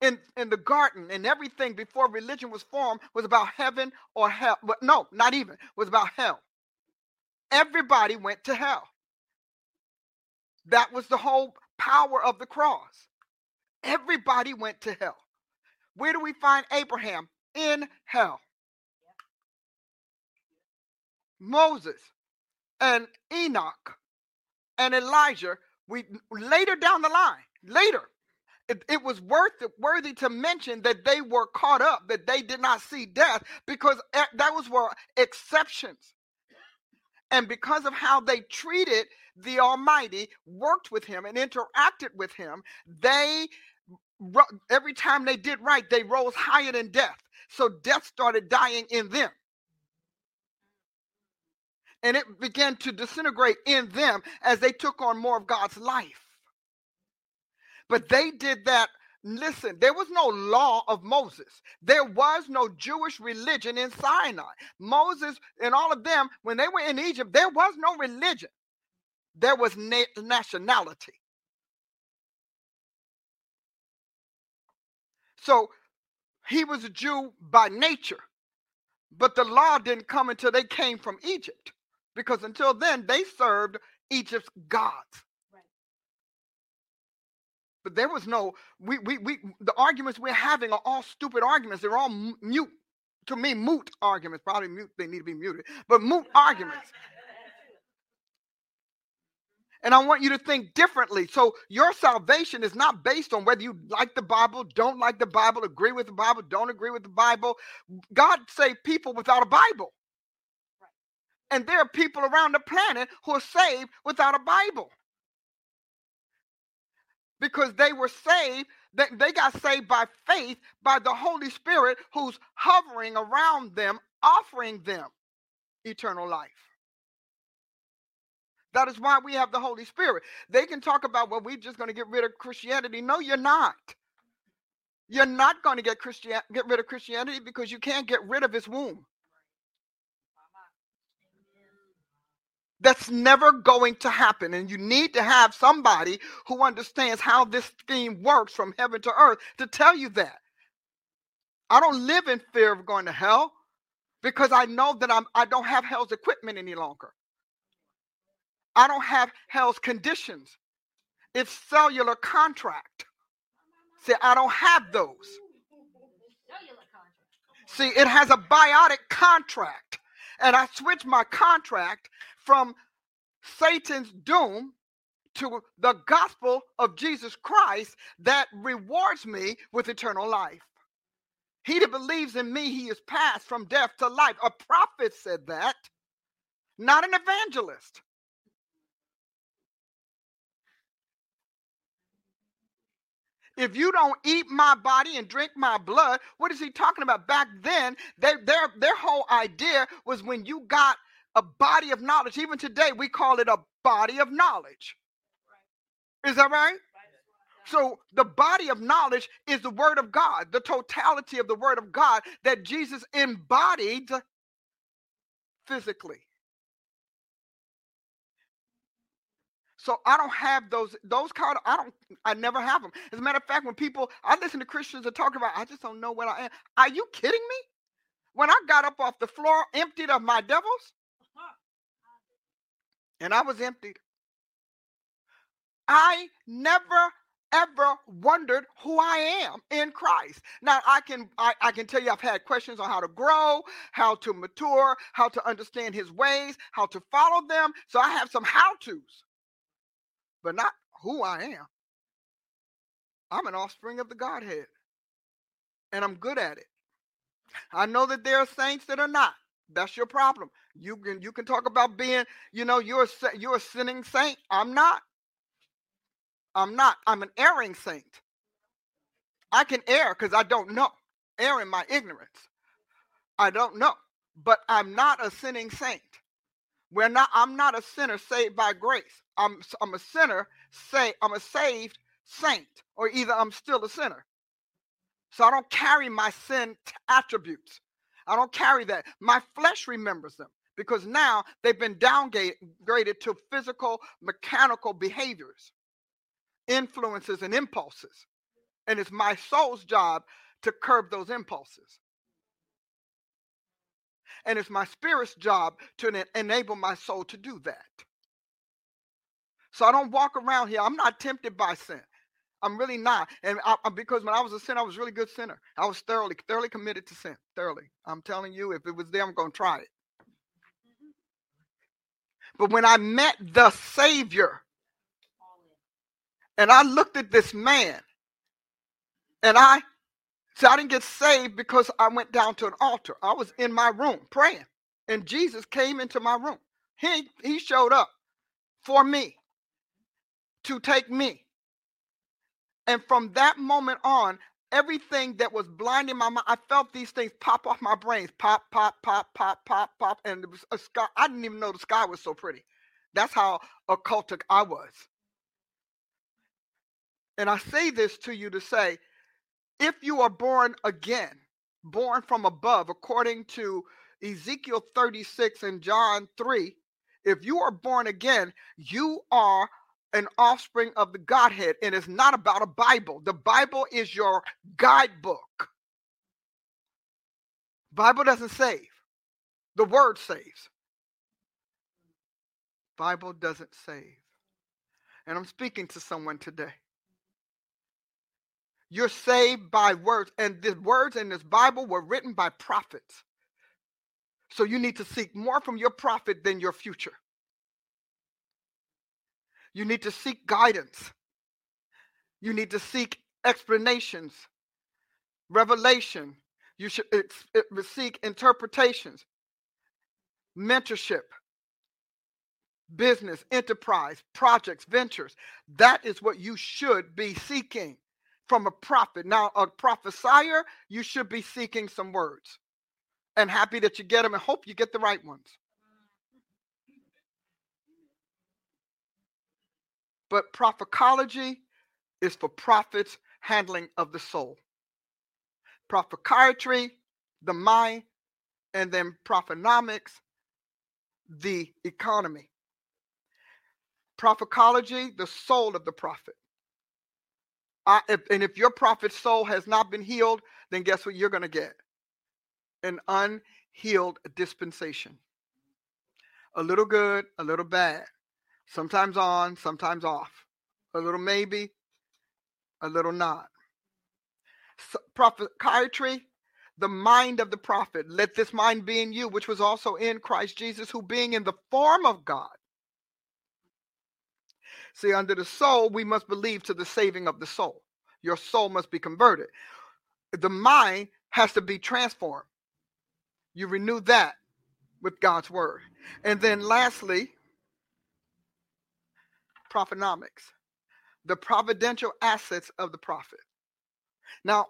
in, in the garden and everything before religion was formed was about heaven or hell. But no, not even. was about hell. Everybody went to hell. That was the whole power of the cross. Everybody went to hell. Where do we find Abraham? In hell. Moses and Enoch and Elijah, we later down the line, later, it, it was worth worthy to mention that they were caught up, that they did not see death, because that was were exceptions. And because of how they treated the Almighty, worked with Him, and interacted with Him, they every time they did right, they rose higher than death. So death started dying in them. And it began to disintegrate in them as they took on more of God's life. But they did that Listen, there was no law of Moses. There was no Jewish religion in Sinai. Moses and all of them, when they were in Egypt, there was no religion. There was na- nationality. So he was a Jew by nature, but the law didn't come until they came from Egypt, because until then they served Egypt's gods. But there was no we we we the arguments we're having are all stupid arguments. They're all mute to me moot arguments. Probably mute they need to be muted. But moot arguments. And I want you to think differently. So your salvation is not based on whether you like the Bible, don't like the Bible, agree with the Bible, don't agree with the Bible. God saved people without a Bible. And there are people around the planet who are saved without a Bible because they were saved. They, they got saved by faith by the Holy Spirit who's hovering around them, offering them eternal life. That is why we have the Holy Spirit. They can talk about, well, we're just going to get rid of Christianity. No, you're not. You're not going to get Christian get rid of Christianity because you can't get rid of its womb. That's never going to happen. And you need to have somebody who understands how this scheme works from heaven to earth to tell you that. I don't live in fear of going to hell because I know that I'm I don't have hell's equipment any longer. I don't have hell's conditions. It's cellular contract. See, I don't have those. See, it has a biotic contract. And I switch my contract from Satan's doom to the gospel of Jesus Christ that rewards me with eternal life. He that believes in me, he is passed from death to life. A prophet said that, not an evangelist. if you don't eat my body and drink my blood, what is he talking about? Back then, they, their their whole idea was when you got a body of knowledge. Even today, we call it a body of knowledge. Is that right? So the body of knowledge is the word of God, the totality of the word of God that Jesus embodied physically. So I don't have those those kind of I don't I never have them. As a matter of fact, when people I listen to Christians that talk about I just don't know what I am. Are you kidding me? When I got up off the floor, emptied of my devils, and I was emptied. I never ever wondered who I am in Christ. Now I can I, I, can tell you I've had questions on how to grow, how to mature, how to understand his ways, how to follow them. So I have some how-tos, but not who I am. I'm an offspring of the Godhead. And I'm good at it. I know that there are saints that are not. That's your problem. You can you can talk about being, you know, you're a, you're a sinning saint. I'm not. I'm not. I'm an erring saint. I can err because I don't know. Err in my ignorance. I don't know. But I'm not a sinning saint. We're not, I'm not a sinner saved by grace. I'm I'm a sinner, say I'm a saved saint, or either I'm still a sinner. So I don't carry my sin attributes. I don't carry that. My flesh remembers them because now they've been downgraded to physical, mechanical behaviors, influences, and impulses. And it's my soul's job to curb those impulses. And it's my spirit's job to enable my soul to do that. So I don't walk around here. I'm not tempted by sin. I'm really not. And I, because when I was a sinner, I was really good sinner. I was thoroughly, thoroughly committed to sin. Thoroughly. I'm telling you, if it was there, I'm going to try it. But when I met the Savior, and I looked at this man, and I, so I didn't get saved because I went down to an altar. I was in my room praying, and Jesus came into my room. He he showed up for me to take me and from that moment on, everything that was blinding my mind, I felt these things pop off my brains. Pop, pop, pop, pop, pop, pop. And it was a sky. I didn't even know the sky was so pretty. That's how occultic I was. And I say this to you to say if you are born again, born from above, according to Ezekiel 36 and John 3, if you are born again, you are an offspring of the Godhead, and it's not about a Bible. The Bible is your guidebook. Bible doesn't save. The word saves. Bible doesn't save. And I'm speaking to someone today. You're saved by words, and the words in this Bible were written by prophets. So you need to seek more from your prophet than your future. You need to seek guidance. You need to seek explanations, revelation. You should seek interpretations, mentorship, business, enterprise, projects, ventures. That is what you should be seeking from a prophet. Now, a prophesier, you should be seeking some words and happy that you get them and hope you get the right ones. But prophecology is for prophets handling of the soul. Prophechiatry, the mind, and then prophenomics, the economy. Prophecology, the soul of the prophet. I, if, and if your prophet's soul has not been healed, then guess what you're going to get? An unhealed dispensation. A little good, a little bad sometimes on, sometimes off, a little maybe, a little not. So, the mind of the prophet, let this mind be in you, which was also in Christ Jesus, who being in the form of God. See, under the soul, we must believe to the saving of the soul. Your soul must be converted. The mind has to be transformed. You renew that with God's word. And then lastly, prophenomics, the providential assets of the prophet. Now,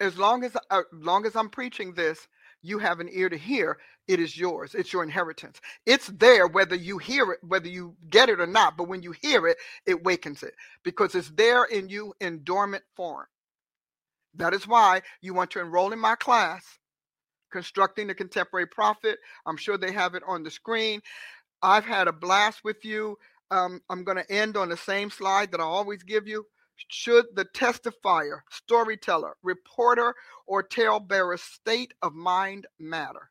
as long as uh, long as I'm preaching this, you have an ear to hear. It is yours. It's your inheritance. It's there whether you hear it, whether you get it or not. But when you hear it, it wakens it because it's there in you in dormant form. That is why you want to enroll in my class, Constructing the Contemporary Prophet. I'm sure they have it on the screen. I've had a blast with you. Um, I'm going to end on the same slide that I always give you. Should the testifier, storyteller, reporter, or talebearer's state of mind matter?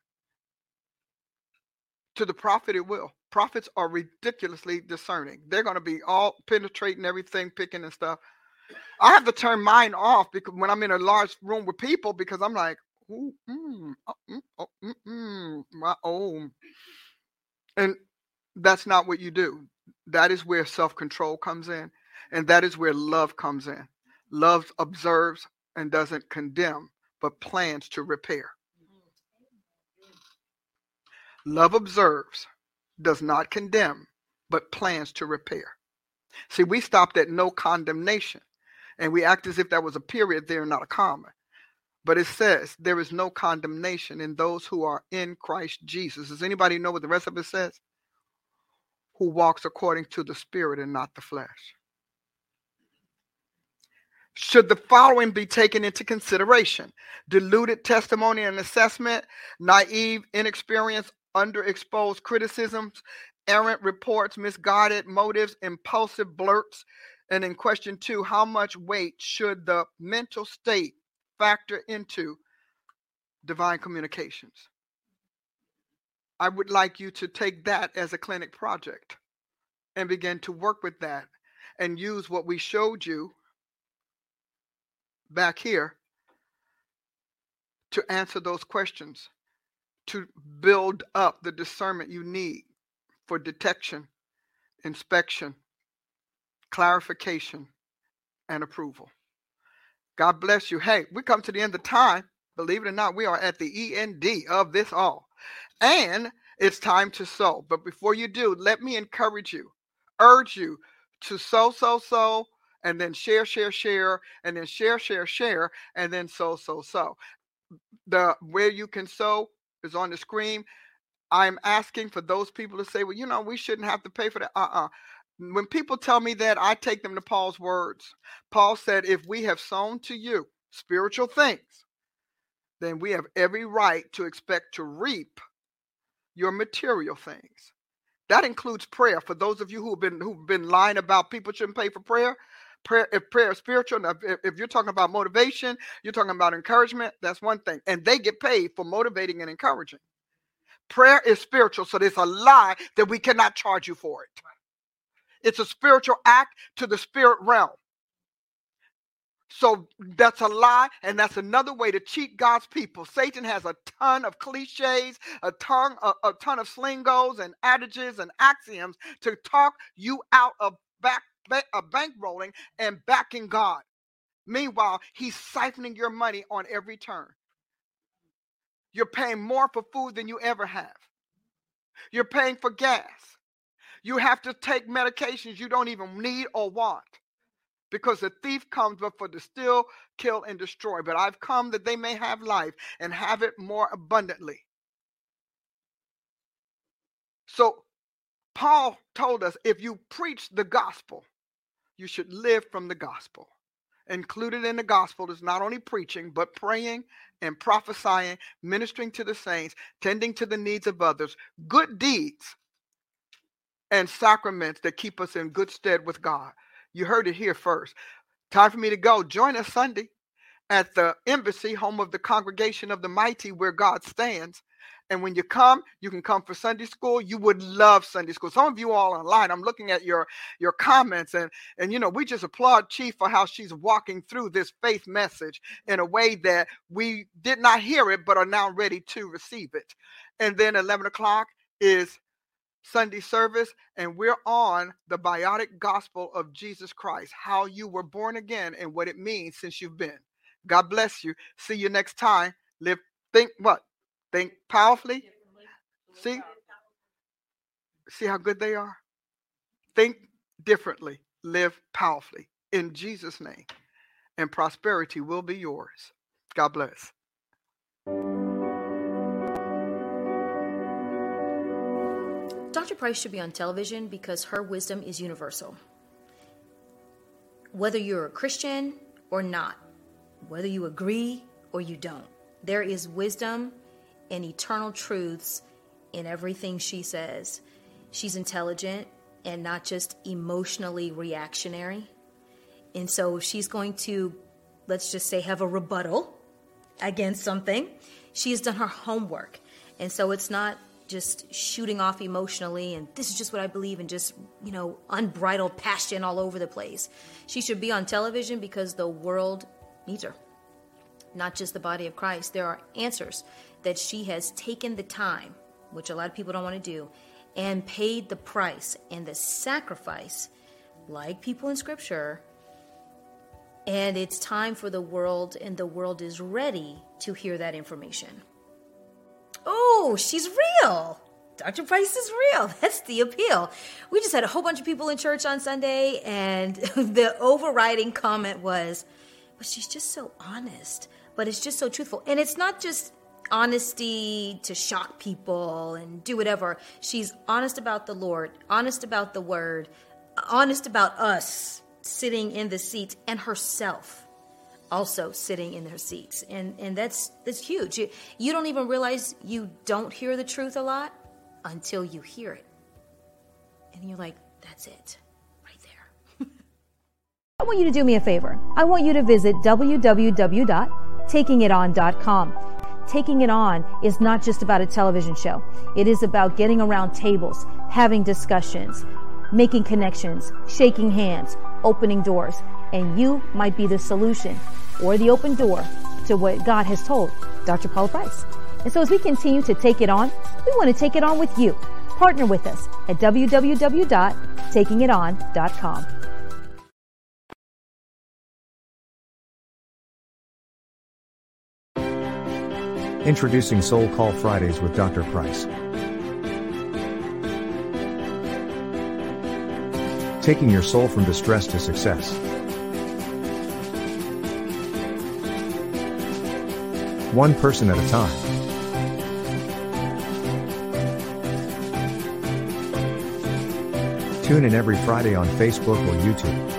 To the prophet, it will. Prophets are ridiculously discerning. They're going to be all penetrating everything, picking and stuff. I have to turn mine off because when I'm in a large room with people, because I'm like, ooh, mm, oh, mm, oh, mm, mm, my, own. And that's not what you do. That is where self control comes in. And that is where love comes in. Love observes and doesn't condemn, but plans to repair. Love observes, does not condemn, but plans to repair. See, we stopped at no condemnation, and we act as if that was a period there, not a comma. But it says there is no condemnation in those who are in Christ Jesus. Does anybody know what the rest of it says? Who walks according to the Spirit and not the flesh. Should the following be taken into consideration? Diluted testimony and assessment, naive, inexperienced, underexposed criticisms, errant reports, misguided motives, impulsive blurts. And in question two, how much weight should the mental state factor into divine communications? I would like you to take that as a clinic project and begin to work with that and use what we showed you back here to answer those questions, to build up the discernment you need for detection, inspection, clarification, and approval. God bless you. Hey, we come to the end of time. Believe it or not, we are at the END of this all. And it's time to sow. But before you do, let me encourage you, urge you to sow, sow, sow, and then share, share, share, and then share, share, share, and then sow, sow, sow. The where you can sow is on the screen. I'm asking for those people to say, well, you know, we shouldn't have to pay for that. Uh-uh. When people tell me that, I take them to Paul's words. Paul said, If we have sown to you spiritual things, then we have every right to expect to reap your material things. That includes prayer. For those of you who've been who've been lying about people shouldn't pay for prayer, prayer if prayer is spiritual, if, if you're talking about motivation, you're talking about encouragement, that's one thing. And they get paid for motivating and encouraging. Prayer is spiritual, so there's a lie that we cannot charge you for it. It's a spiritual act to the spirit realm. So that's a lie, and that's another way to cheat God's people. Satan has a ton of cliches, a ton, a, a ton of slingos and adages and axioms to talk you out of back, back uh, bankrolling and backing God. Meanwhile, he's siphoning your money on every turn. You're paying more for food than you ever have. You're paying for gas. You have to take medications you don't even need or want because the thief comes but for to steal, kill, and destroy. But I've come that they may have life and have it more abundantly. So Paul told us if you preach the gospel, you should live from the gospel. Included in the gospel is not only preaching, but praying and prophesying, ministering to the saints, tending to the needs of others, good deeds, and sacraments that keep us in good stead with God. You heard it here first. Time for me to go. Join us Sunday at the embassy, home of the congregation of the mighty, where God stands. And when you come, you can come for Sunday school. You would love Sunday school. Some of you all online, I'm looking at your your comments, and and you know we just applaud Chief for how she's walking through this faith message in a way that we did not hear it, but are now ready to receive it. And then 11 o'clock is Sunday service, and we're on the biotic gospel of Jesus Christ, how you were born again and what it means since you've been. God bless you. See you next time. Live, think what? Think powerfully. See? See how good they are? Think differently. Live powerfully. In Jesus' name. And prosperity will be yours. God bless. Price should be on television because her wisdom is universal. Whether you're a Christian or not, whether you agree or you don't, there is wisdom and eternal truths in everything she says. She's intelligent and not just emotionally reactionary. And so if she's going to, let's just say, have a rebuttal against something, she's done her homework. And so it's not just shooting off emotionally and this is just what I believe and just, you know, unbridled passion all over the place. She should be on television because the world needs her, not just the body of Christ. There are answers that she has taken the time, which a lot of people don't want to do, and paid the price and the sacrifice, like people in Scripture. And it's time for the world, and the world is ready to hear that information. Oh, she's real. Dr. Price is real. That's the appeal. We just had a whole bunch of people in church on Sunday, and the overriding comment was, but she's just so honest, but it's just so truthful. And it's not just honesty to shock people and do whatever. She's honest about the Lord, honest about the word, honest about us sitting in the seats and herself also sitting in their seats. And and that's that's huge. You, you don't even realize you don't hear the truth a lot until you hear it. And you're like that's it right there. I want you to do me a favor. I want you to visit www.takingiton.com Taking It On is not just about a television show. It is about getting around tables, having discussions, making connections, shaking hands, opening doors and you might be the solution or the open door to what God has told Dr. Paula Price. And so as we continue to take it on, we want to take it on with you. Partner with us at www.takingiton.com. Introducing Soul Call Fridays with Dr. Price. Taking your soul from distress to success. One person at a time. Tune in every Friday on Facebook or YouTube.